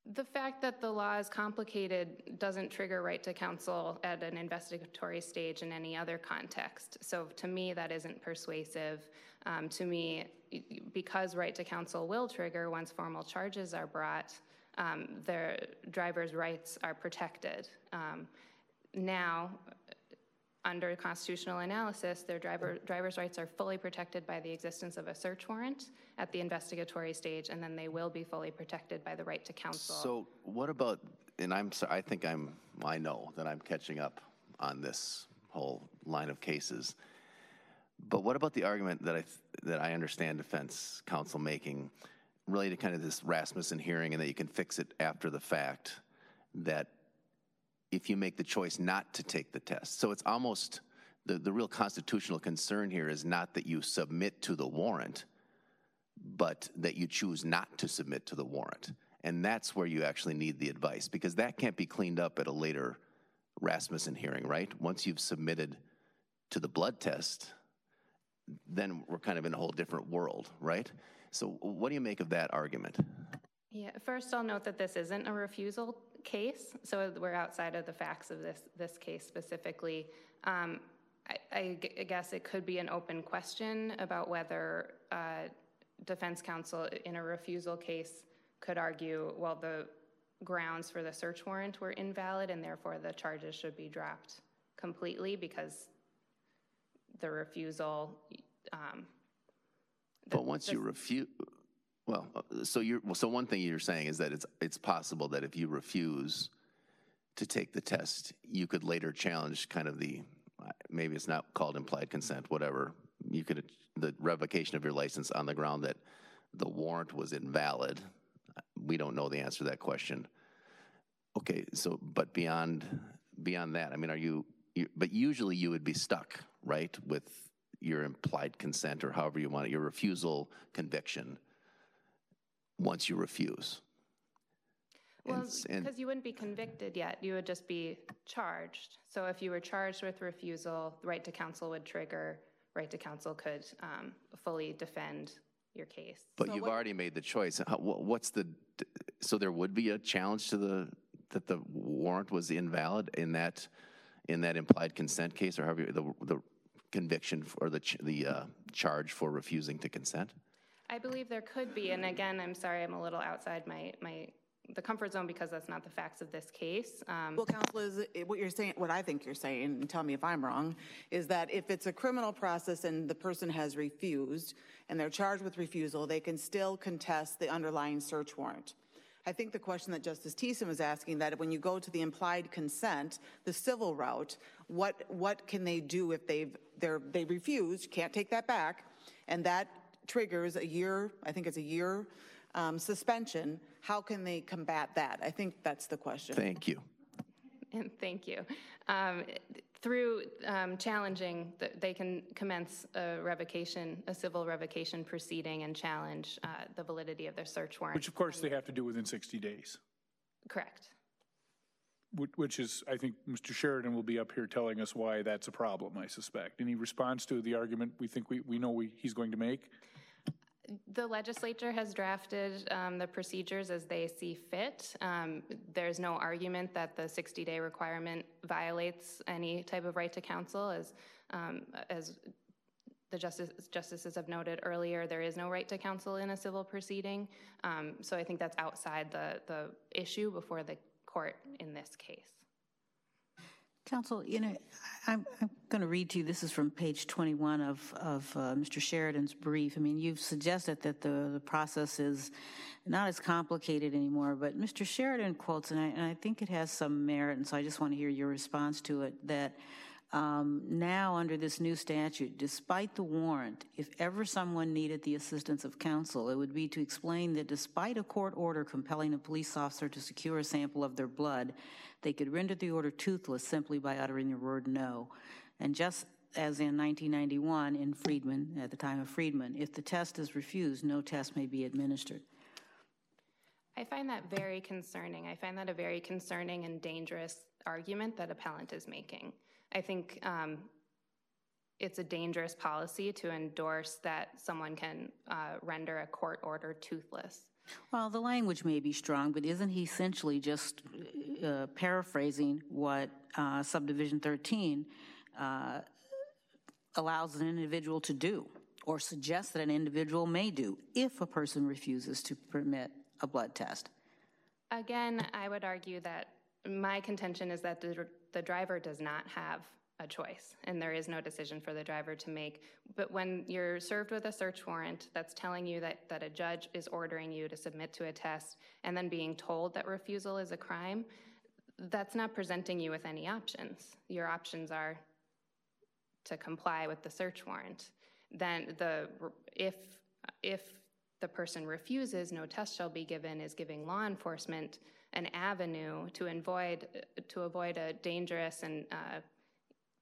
I: The fact that the law is complicated doesn't trigger right to counsel at an investigatory stage in any other context. So to me, that isn't persuasive. Um, to me, because right to counsel will trigger once formal charges are brought, um, their driver's rights are protected. Um, now, under constitutional analysis, their driver, driver's rights are fully protected by the existence of a search warrant at the investigatory stage, and then they will be fully protected by the right to counsel.
H: So what about, and I'm sorry, I think I'm, I know that I'm catching up on this whole line of cases. But what about the argument that I, that I understand defense counsel making related to kind of this Rasmussen hearing and that you can fix it after the fact, that if you make the choice not to take the test. So it's almost the, the real constitutional concern here is not that you submit to the warrant, but that you choose not to submit to the warrant. And that's where you actually need the advice because that can't be cleaned up at a later Rasmussen hearing, right? Once you've submitted to the blood test, then we're kind of in a whole different world, right? So, what do you make of that argument?
I: Yeah, first I'll note that this isn't a refusal case, so we're outside of the facts of this, this case specifically. Um, I, I, guess it could be an open question about whether uh, defense counsel in a refusal case could argue, well, the grounds for the search warrant were invalid and therefore the charges should be dropped completely because the refusal. Um,
H: the, but once the, you refuse, well, uh, so you're so one thing you're saying is that it's it's possible that if you refuse to take the test, you could later challenge kind of the maybe it's not called implied consent, whatever. You could the revocation of your license on the ground that the warrant was invalid. We don't know the answer to that question. Okay, so but beyond beyond that, I mean, are you? you but usually you would be stuck, right, with your implied consent or however you want it, your refusal conviction once you refuse.
I: Well, because you wouldn't be convicted yet, you would just be charged. So if you were charged with refusal, the right to counsel would trigger, right to counsel could um, fully defend your case.
H: But so you've what, already made the choice. what's the, so there would be a challenge to the, that the warrant was invalid in that, in that implied consent case or however, the, the conviction or the, the uh, charge for refusing to consent?
I: I believe there could be, and again, I'm sorry, I'm a little outside my, my the comfort zone because that's not the facts of this case.
B: Um, well, counsel, is what you're saying, what I think you're saying, and tell me if I'm wrong, is that if it's a criminal process and the person has refused and they're charged with refusal, they can still contest the underlying search warrant. I think the question that Justice Thissen was asking that when you go to the implied consent, the civil route, what what can they do if they've they're they refused, can't take that back, and that triggers a year, I think it's a year um, suspension, how can they combat that? I think that's the question.
H: Thank you.
I: And thank you. Um, through um, challenging, they can commence a revocation, a civil revocation proceeding and challenge uh, the validity of their search warrant.
D: Which, of course, they have to do within 60 days.
I: Correct.
D: Which is, I think Mr. Sheridan will be up here telling us why that's a problem, I suspect. Any response to the argument we think we, we know we, he's going to make?
I: The legislature has drafted um, the procedures as they see fit. Um, there's no argument that the 60-day requirement violates any type of right to counsel. As, um, as the justice, justices have noted earlier, there is no right to counsel in a civil proceeding. Um, so I think that's outside the, the issue before the court in this case.
E: Counsel, you know, I'm, I'm going to read to you. This is from page 21 of, of uh, Mr. Sheridan's brief. I mean, you've suggested that the, the process is not as complicated anymore, but Mr. Sheridan quotes, and I, and I think it has some merit, and so I just want to hear your response to it, that Um, now, under this new statute, despite the warrant, if ever someone needed the assistance of counsel, it would be to explain that despite a court order compelling a police officer to secure a sample of their blood, they could render the order toothless simply by uttering the word no. And just as in 1991 in Friedman, at the time of Friedman, if the test is refused, no test may be administered.
I: I find that very concerning. I find that a very concerning and dangerous argument that appellant is making. I think um, it's a dangerous policy to endorse that someone can uh, render a court order toothless.
E: Well, the language may be strong, but isn't he essentially just uh, paraphrasing what uh, subdivision 13 uh, allows an individual to do or suggests that an individual may do if a person refuses to permit a blood test?
I: Again, I would argue that my contention is that the the driver does not have a choice and there is no decision for the driver to make. But when you're served with a search warrant that's telling you that, that a judge is ordering you to submit to a test and then being told that refusal is a crime, that's not presenting you with any options. Your options are to comply with the search warrant. Then the if if the person refuses, no test shall be given is giving law enforcement an avenue to avoid to avoid a dangerous and uh,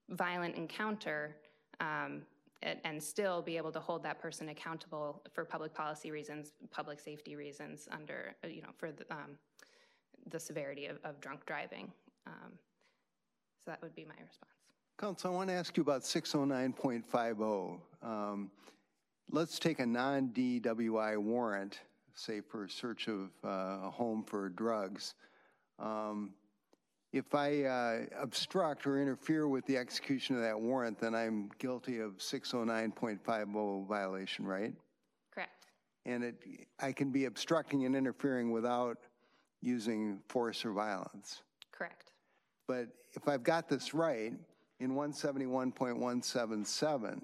I: violent encounter um, and, still be able to hold that person accountable for public policy reasons, public safety reasons, under you know for the, um, the severity of, of, drunk driving. Um, so that would be my response.
C: Counsel, I want to ask you about 609.50. Um, let's take a non-DWI warrant say for search of uh, a home for drugs, um, if I uh, obstruct or interfere with the execution of that warrant, then I'm guilty of 609.50 violation, right?
I: Correct.
C: And it, I can be obstructing and interfering without using force or violence.
I: Correct.
C: But if I've got this right, in 171.177,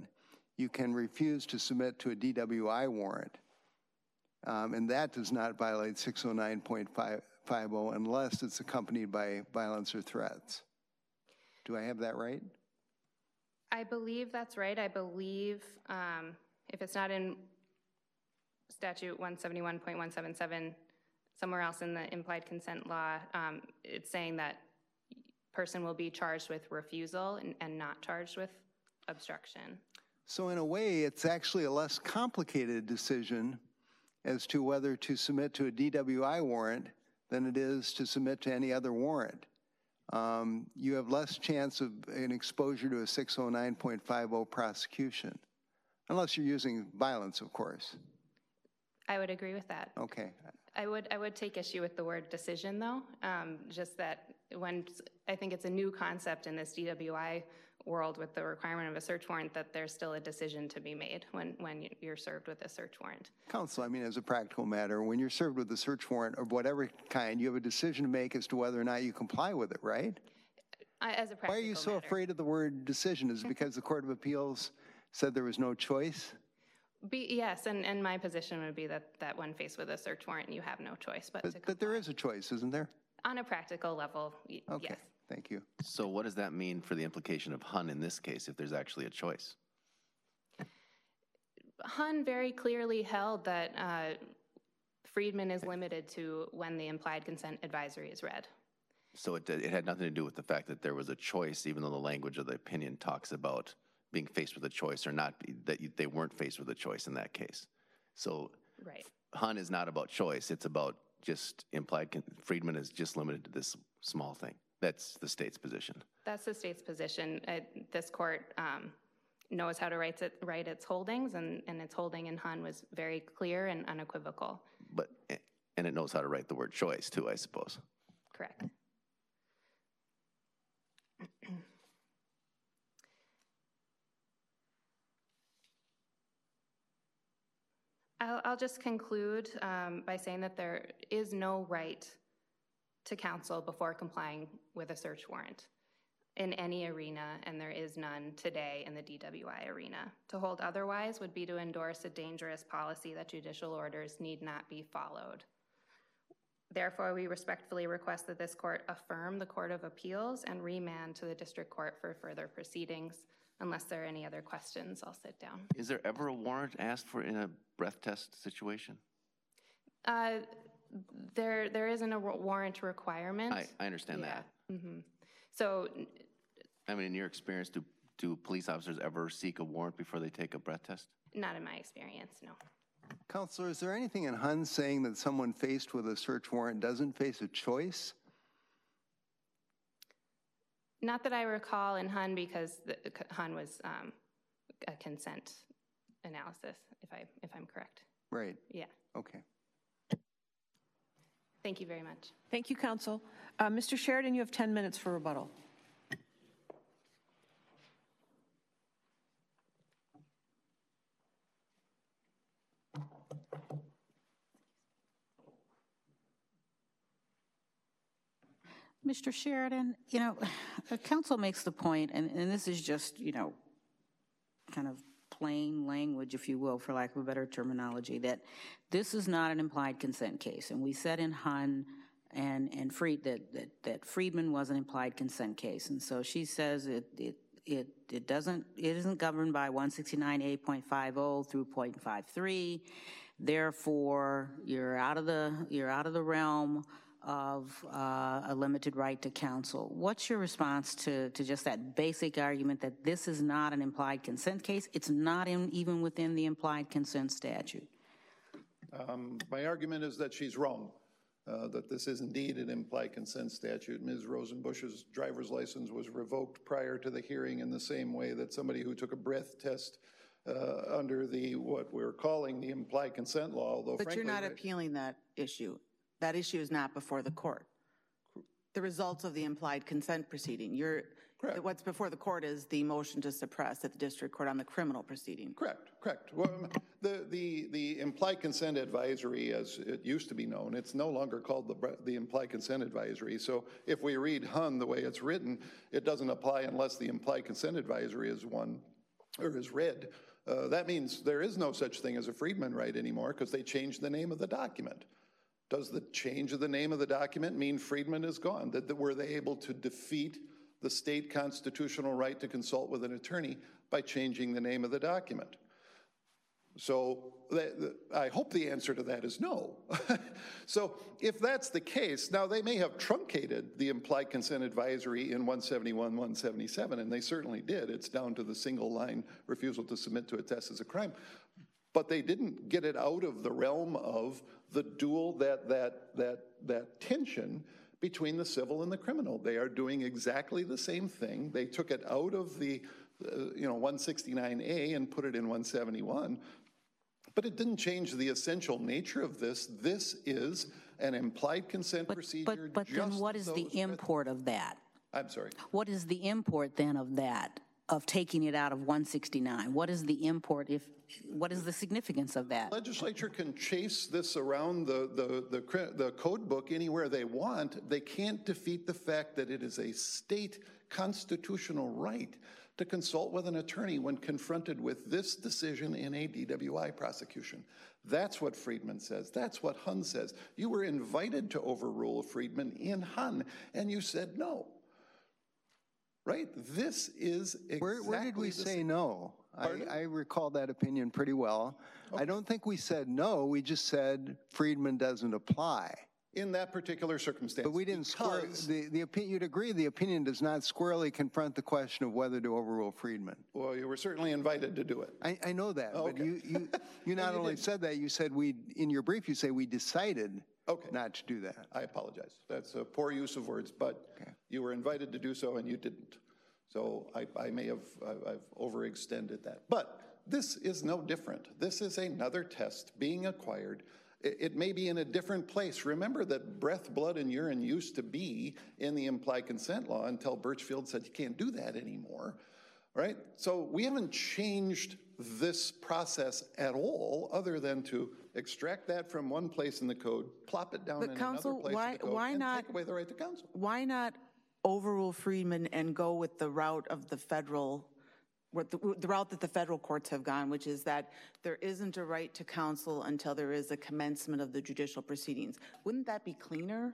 C: you can refuse to submit to a DWI warrant um, and that does not violate 609.50 unless it's accompanied by violence or threats. Do I have that right?
I: I believe that's right. I believe um, if it's not in statute 171.177, somewhere else in the implied consent law, um, it's saying that person will be charged with refusal and, and not charged with obstruction.
C: So in a way, it's actually a less complicated decision as to whether to submit to a DWI warrant than it is to submit to any other warrant. Um, you have less chance of an exposure to a 609.50 prosecution, unless you're using violence, of course.
I: I would agree with that.
C: Okay.
I: I would I would take issue with the word decision, though. Um, just that when I think it's a new concept in this DWI world with the requirement of a search warrant that there's still a decision to be made when, when you're served with a search warrant.
C: Counsel, I mean, as a practical matter, when you're served with a search warrant of whatever kind, you have a decision to make as to whether or not you comply with it, right?
I: As a practical
C: Why are you so
I: matter.
C: afraid of the word decision? Is it because the Court of Appeals said there was no choice?
I: Be, yes, and, and my position would be that, that when faced with a search warrant, you have no choice but,
C: but
I: to
C: But there is a choice, isn't there?
I: On a practical level,
C: okay.
I: yes.
C: Thank you.
H: So what does that mean for the implication of Hun in this case, if there's actually a choice?
I: Hun very clearly held that uh, Friedman is limited to when the implied consent advisory is read.
H: So it, it had nothing to do with the fact that there was a choice, even though the language of the opinion talks about being faced with a choice or not, that you, they weren't faced with a choice in that case. So
I: right.
H: Hunn is not about choice, it's about just implied, Friedman is just limited to this small thing. That's the state's position.
I: That's the state's position. Uh, this court um, knows how to write, it, write its holdings, and, and its holding in Hunn was very clear and unequivocal.
H: But and it knows how to write the word choice too, I suppose.
I: Correct. I'll, I'll, just conclude um, by saying that there is no right to counsel before complying with a search warrant in any arena, and there is none today in the DWI arena. To hold otherwise would be to endorse a dangerous policy that judicial orders need not be followed. Therefore, we respectfully request that this court affirm the Court of Appeals and remand to the district court for further proceedings. Unless there are any other questions, I'll sit down.
H: Is there ever a warrant asked for in a breath test situation?
I: Uh, There, there isn't a warrant requirement.
H: I, I understand
I: Yeah.
H: that.
I: Mhm. So
H: I mean, in your experience, do, do police officers ever seek a warrant before they take a breath test?
I: not in my experience, no.
C: Counselor, is there anything in HUN saying that someone faced with a search warrant doesn't face a choice?
I: Not that I recall in HUN because the HUN was um, a consent analysis, if I, if I'm correct.
C: Right,
I: Yeah.
C: okay.
I: Thank you very much.
G: Thank you, Counsel. Uh, Mr. Sheridan, you have 10 minutes for rebuttal.
E: Mr. Sheridan, you know, the counsel makes the point, and, and this is just, you know, kind of plain language, if you will, for lack of a better terminology, that this is not an implied consent case. And we said in Hun and, and Fried that, that, that Friedman was an implied consent case. And so she says it, it, it, it doesn't, it isn't governed by 169A.50 through .53. Therefore, you're out of the, you're out of the realm of uh, a limited right to counsel. What's your response to, to just that basic argument that this is not an implied consent case? It's not in, even within the implied consent statute.
A: Um, My argument is that she's wrong, uh, that this is indeed an implied consent statute. Ms. Rosenbush's driver's license was revoked prior to the hearing in the same way that somebody who took a breath test uh, under the, what we're calling the implied consent law, although
B: But
A: frankly...
B: you're not appealing that issue. That issue is not before the court. The results of the implied consent proceeding, you're,
A: Correct.
B: what's before the court is the motion to suppress at the district court on the criminal proceeding.
A: Correct, correct. Well, the, the, the implied consent advisory, as it used to be known, it's no longer called the, the implied consent advisory. So if we read HUN the way it's written, it doesn't apply unless the implied consent advisory is one, or is read. Uh, that means there is no such thing as a Friedman right anymore because they changed the name of the document. Does the change of the name of the document mean Friedman is gone? That, that were they able to defeat the state constitutional right to consult with an attorney by changing the name of the document? So I hope the answer to that is no. so if that's the case, now they may have truncated the implied consent advisory in 171, 177, and they certainly did. It's down to the single line refusal to submit to a test as a crime. But they didn't get it out of the realm of the dual, that, that, that, that tension between the civil and the criminal. They are doing exactly the same thing. They took it out of the, uh, you know, 169A and put it in 171. But it didn't change the essential nature of this. This is an implied consent
E: But,
A: procedure.
E: but, but then what
A: as
E: the
A: with-
E: import of that?
A: I'm sorry.
E: What is the import then of that, of taking it out of 169? What is the import if, what is the significance of that?
A: The legislature can chase this around the, the, the, the code book anywhere they want. They can't defeat the fact that it is a state constitutional right to consult with an attorney when confronted with this decision in a DWI prosecution. That's what Friedman says. That's what Hun says. You were invited to overrule Friedman in Hun, and you said no. Right? This is exactly
C: Where, where did we say
A: same-
C: no? I, I recall that opinion pretty well. I don't think we said no, we just said Friedman doesn't apply.
A: in that particular circumstance?
C: But we didn't square, the, the opinion, you'd agree the opinion does not squarely confront the question of whether to overrule Friedman.
A: Well, you were certainly invited to do it.
C: I, I know that, but
A: Okay.
C: you, you, you not
A: you
C: only
A: didn't.
C: said that, you said we, in your brief, you say we decided
A: Okay.
C: not to do that.
A: I apologize. That's a poor use of words, but you were invited to do so and you didn't. So I, I may have, I- I've overextended that. But this is no different. This is another test being acquired. It, it may be in a different place. Remember that breath, blood, and urine used to be in the implied consent law until Birchfield said you can't do that anymore, right? So we haven't changed this process at all, other than to extract that from one place in the code, plop it down
B: But
A: in
B: counsel,
A: another place
B: why-
A: in the code,
B: why
A: and
B: not-
A: take away the right to counsel.
B: Why not overrule Friedman and go with the route of the federal the, the route that the federal courts have gone, which is that there isn't a right to counsel until there is a commencement of the judicial proceedings. Wouldn't that be cleaner?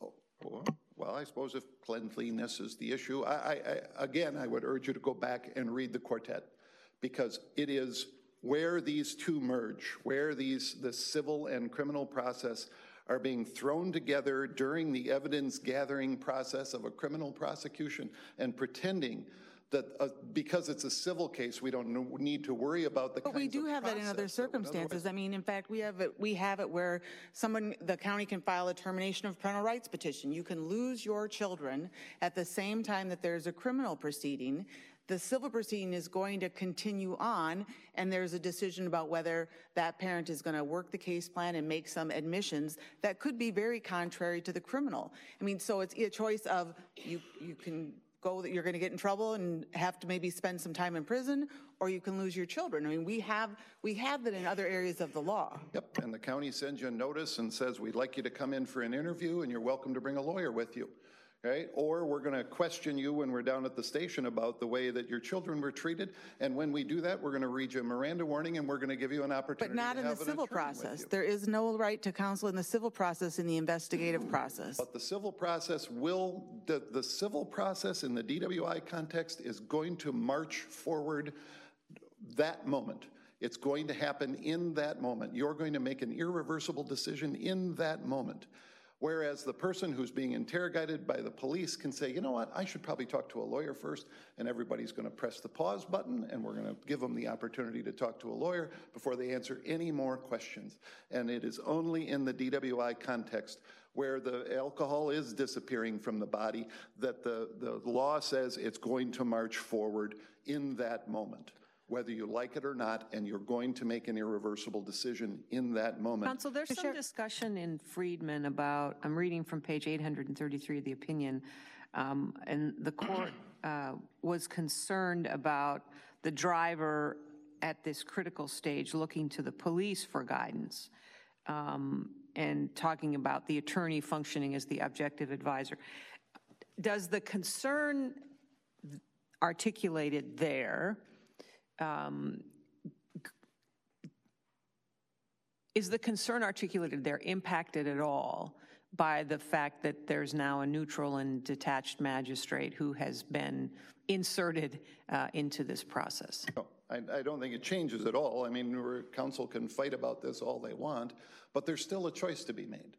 A: Well, Well, I suppose if cleanliness is the issue, I, I, I, again, I would urge you to go back and read the quartet because it is where these two merge, where these, the civil and criminal process are being thrown together during the evidence gathering process of a criminal prosecution and pretending that uh, because it's a civil case, we don't need to worry about the
B: But we do have that in other circumstances. I mean, in fact, we have it, we have it where someone, the county can file a termination of parental rights petition. You can lose your children at the same time that there's a criminal proceeding. The civil proceeding is going to continue on, and there's a decision about whether that parent is going to work the case plan and make some admissions that could be very contrary to the criminal. I mean, so it's a choice of you, you can go that you're going to get in trouble and have to maybe spend some time in prison, or you can lose your children. I mean, we have, we have that in other areas of the law.
A: Yep, and the county sends you a notice and says, we'd like you to come in for an interview and you're welcome to bring a lawyer with you, right? Or we're going to question you when we're down at the station about the way that your children were treated. And when we do that, we're going to read you a Miranda warning and we're going to give you an opportunity
B: But not in the civil process. There is no right to counsel in the civil process in the investigative mm. process.
A: But the civil process will, the, the civil process in the DWI context is going to march forward that moment. It's going to happen in that moment. You're going to make an irreversible decision in that moment. Whereas the person who's being interrogated by the police can say, you know what, I should probably talk to a lawyer first, and everybody's going to press the pause button, and we're going to give them the opportunity to talk to a lawyer before they answer any more questions. And it is only in the DWI context where the alcohol is disappearing from the body that the, the law says it's going to march forward in that moment, whether you like it or not, and you're going to make an irreversible decision in that moment.
G: Counsel, there's some discussion in Friedman about, I'm reading from page 833 of the opinion, um, and the court uh, was concerned about the driver at this critical stage looking to the police for guidance um, and talking about the attorney functioning as the objective advisor. Does the concern articulated there um, is the concern articulated there impacted at all by the fact that there's now a neutral and detached magistrate who has been inserted uh, into this process?
A: No, I, I don't think it changes at all. I mean, counsel can fight about this all they want, but there's still a choice to be made,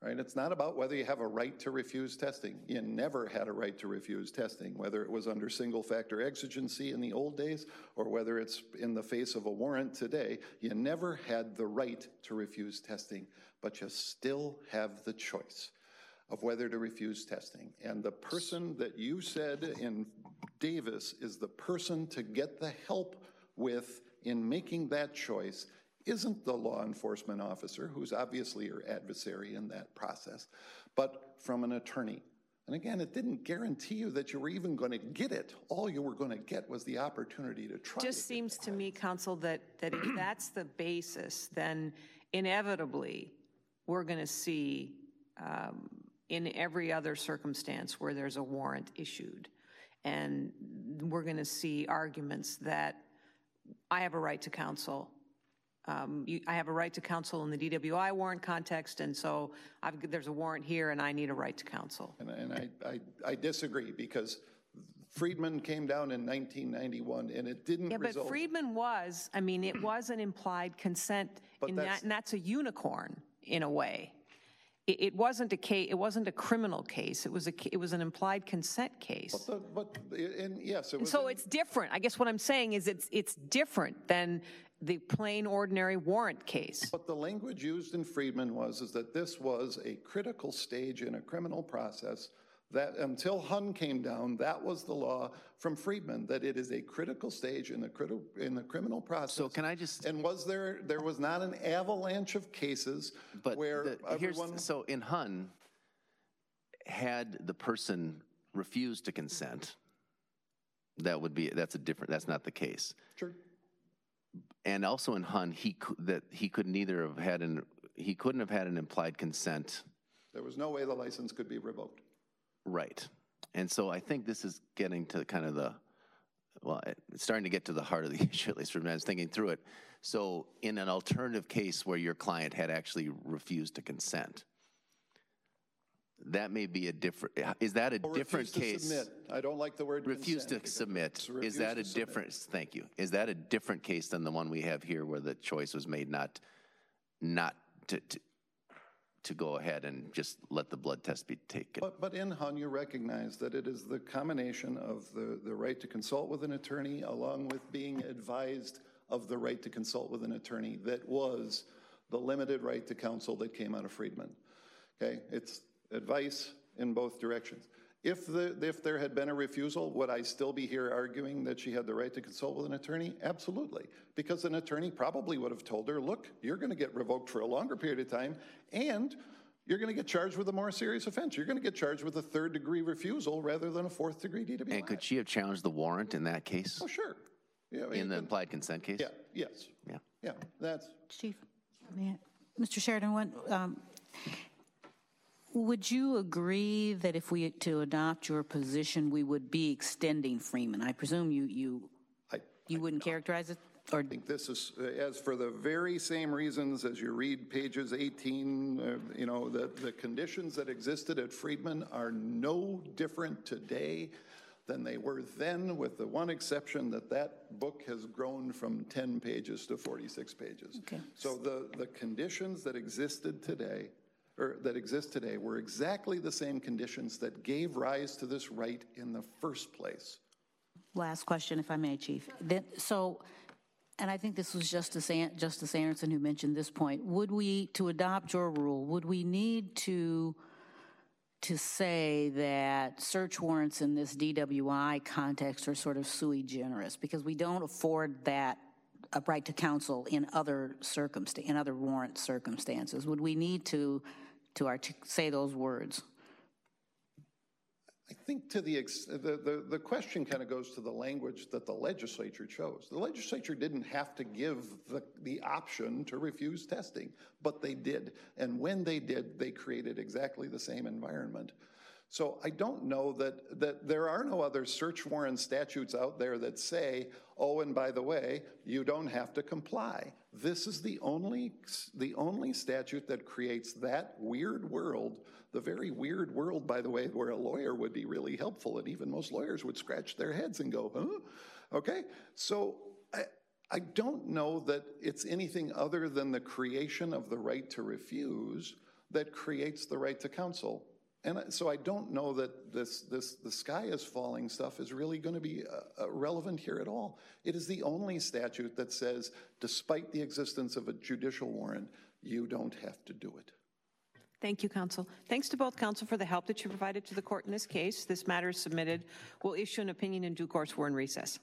A: right? It's not about whether you have a right to refuse testing. You never had a right to refuse testing, whether it was under single factor exigency in the old days or whether it's in the face of a warrant today. You never had the right to refuse testing, but you still have the choice of whether to refuse testing. And the person that you said in Davis is the person to get the help with in making that choice isn't the law enforcement officer, who's obviously your adversary in that process, but from an attorney. And again, it didn't guarantee you that you were even going to get it. All you were going to get was the opportunity to try.
G: It Just
A: to
G: seems to me, counsel, that, that if that's the basis, then inevitably, we're going to see um, in every other circumstance where there's a warrant issued. And we're going to see arguments that I have a right to counsel. Um, you, I have a right to counsel in the DWI warrant context, and so I've, there's a warrant here, and I need a right to counsel.
A: And, and I, I, I disagree because Friedman came down in 1991 and it didn't
G: Yeah, but
A: result.
G: Friedman was, I mean, it was an implied consent,
A: But
G: in
A: that's-
G: that, and that's a unicorn in a way. It, it wasn't a case, it wasn't a criminal case, it was a, it was an implied consent case.
A: The- But, and yes, it was.
G: So it's different. I guess what I'm saying is it's, it's different than the plain ordinary warrant case.
A: But the language used in Friedman was, is that this was a critical stage in a criminal process, that until Hunn came down, that was the law from Friedman, that it is a critical stage in the critical, in the criminal process.
H: So can I just,
A: And was there, there was not an avalanche of cases
H: but
A: where
H: the- here's,
A: everyone,
H: so in Hun, had the person refused to consent, that would be, that's a different, that's not the case.
A: Sure.
H: And also in Hun, he, that he could neither have had an, he couldn't have had an implied consent
A: there was no way the license could be revoked.
H: Right. And so I think this is getting to kind of the, well, it's starting to get to the heart of the issue, at least for me. I was thinking through it. So, in an alternative case where your client had actually refused to consent, that may be a different. Is that a
A: Or
H: different
A: refuse to
H: case?
A: submit. I don't like the word
H: Refuse to
A: because
H: submit.
A: it's
H: Is that
A: to
H: a
A: submit.
H: different? Thank you. Is that a different case than the one we have here, where the choice was made not, not to, to, to go ahead and just let the blood test be taken?
A: But, but in HUN, you recognize that it is the combination of the, the right to consult with an attorney along with being advised of the right to consult with an attorney that was the limited right to counsel that came out of Friedman. Okay, it's advice in both directions. If the, if there had been a refusal, would I still be here arguing that she had the right to consult with an attorney? Absolutely. Because an attorney probably would have told her, look, you're going to get revoked for a longer period of time and you're going to get charged with a more serious offense. You're going to get charged with a third degree refusal rather than a fourth degree DWI.
H: And could she have challenged the warrant in that case?
A: Oh, sure. Yeah, you
H: In the
A: can-
H: implied consent case?
A: Yeah, yes.
H: Yeah.
A: Yeah, that's,
E: Chief, may Mr. Sheridan, one, um, would you agree that if we, to adopt your position, we would be extending Friedman? I presume you, you,
A: I,
E: you wouldn't characterize it, or,
A: think this is, uh, as for the very same reasons as you read pages 18, uh, you know, the, the conditions that existed at Friedman are no different today than they were then, with the one exception that that book has grown from 10 pages to 46 pages.
E: Okay.
A: So the, the conditions that existed today, or that exist today, were exactly the same conditions that gave rise to this right in the first place.
E: last question, if I may, Chief. Then, so, and I think this was Justice, An- Justice Anderson who mentioned this point, would we, to adopt your rule, would we need to, to say that search warrants in this DWI context are sort of sui generis? Because we don't afford that a right to counsel in other circumst, in other warrant circumstances. Would we need to, to artic- say those words?
A: I think to the, ex- the, the, the question kind of goes to the language that the legislature chose. The legislature didn't have to give the, the option to refuse testing, but they did. And when they did, they created exactly the same environment. So I don't know that, that there are no other search warrant statutes out there that say, oh, and by the way, you don't have to comply. This is the only, the only statute that creates that weird world, the very weird world, by the way, where a lawyer would be really helpful, and even most lawyers would scratch their heads and go, huh? Okay, so I, I don't know that it's anything other than the creation of the right to refuse that creates the right to counsel. And so I don't know that this, this the sky is falling stuff is really going to be uh, uh, relevant here at all. It is the only statute that says, despite the existence of a judicial warrant, you don't have to do it.
G: Thank you, counsel. Thanks to both counsel for the help that you provided to the court in this case. This matter is submitted. We'll issue an opinion in due course. We're in recess.